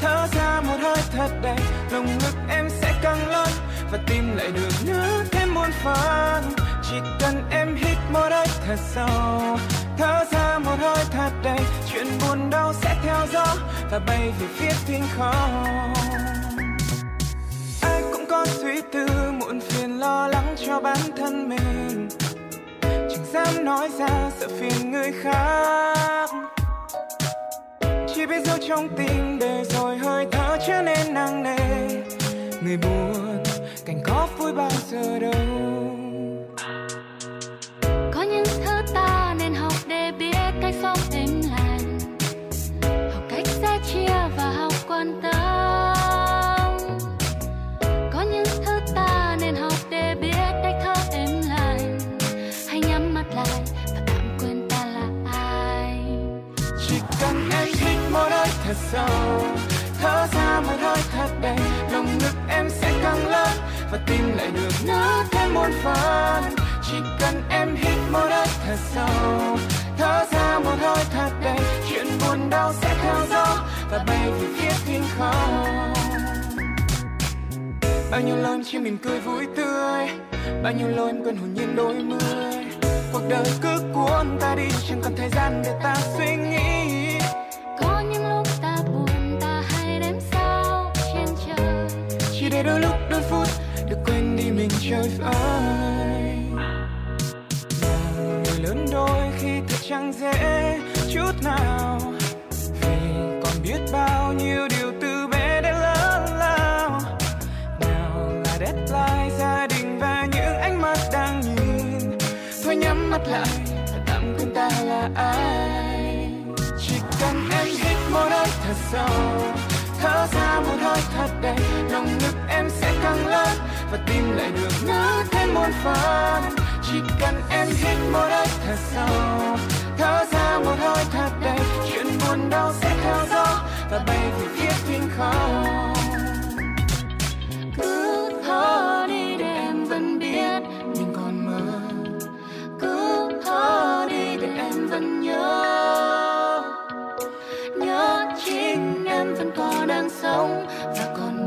H: thở ra một hơi thật đầy, lồng ngực em sẽ căng lớn và tim lại được nhớ thêm muôn phần. Chỉ cần em hít một hơi thật sâu, thở ra một hơi thật đầy. Chuyện buồn đau sẽ theo gió và bay về phía thiên không. Ai cũng có suy tư, muộn phiền lo lắng cho bản thân mình. Chẳng dám nói ra sợ phiền người khác. Chỉ biết giấu trong tim để rồi hơi thở trở nên nặng nề. Người buồn vui bao giờ đâu.
I: Có những thứ ta nên học để biết cách sống êm lành. Học cách sẻ chia và học quan tâm. Có những thứ ta nên học để biết cách thở êm lành. Hãy nhắm mắt lại và tạm quên ta là ai.
H: Chỉ cần em hít một hơi thật sâu thở ra một hơi thật đầy lòng ngực em sẽ căng lớn và tim lại được nở thêm muôn phần. Chỉ cần em hít một hơi thật sâu thở ra một hơi thật đầy chuyện buồn đau sẽ theo gió và bay về phía thiên không. Bao nhiêu lần chỉ mình cười vui tươi bao nhiêu em quên hồn nhiên đôi mươi. Cuộc đời cứ cuốn ta đi chẳng còn thời gian để ta suy nghĩ.
I: Có những lúc ta buồn ta hay đếm sao trên trời.
H: Chỉ để đôi lúc đôi phút trời mình chơi vơi người lớn đôi khi thật chẳng dễ chút nào. Vì còn biết bao nhiêu điều từ bé đến lớn lao. Nào là deadline, gia đình và những ánh mắt đang nhìn. Thôi nhắm mắt lại, và tạm quên ta là ai. Chỉ cần em hít một hơi thật sâu, thở ra một hơi thật đầy lòng ngực em sẽ căng lớn và tim lại được nở thêm muôn phần. Chỉ cần em hít một hơi thật sâu, thở ra một hơi thật đầy. Chuyện buồn đau sẽ theo gió và bay về phía thiên không.
I: Cứ thở đi để em vẫn biết
H: mình còn mơ.
I: Cứ thở đi để em vẫn nhớ. Nhớ chính em vẫn còn đang sống và còn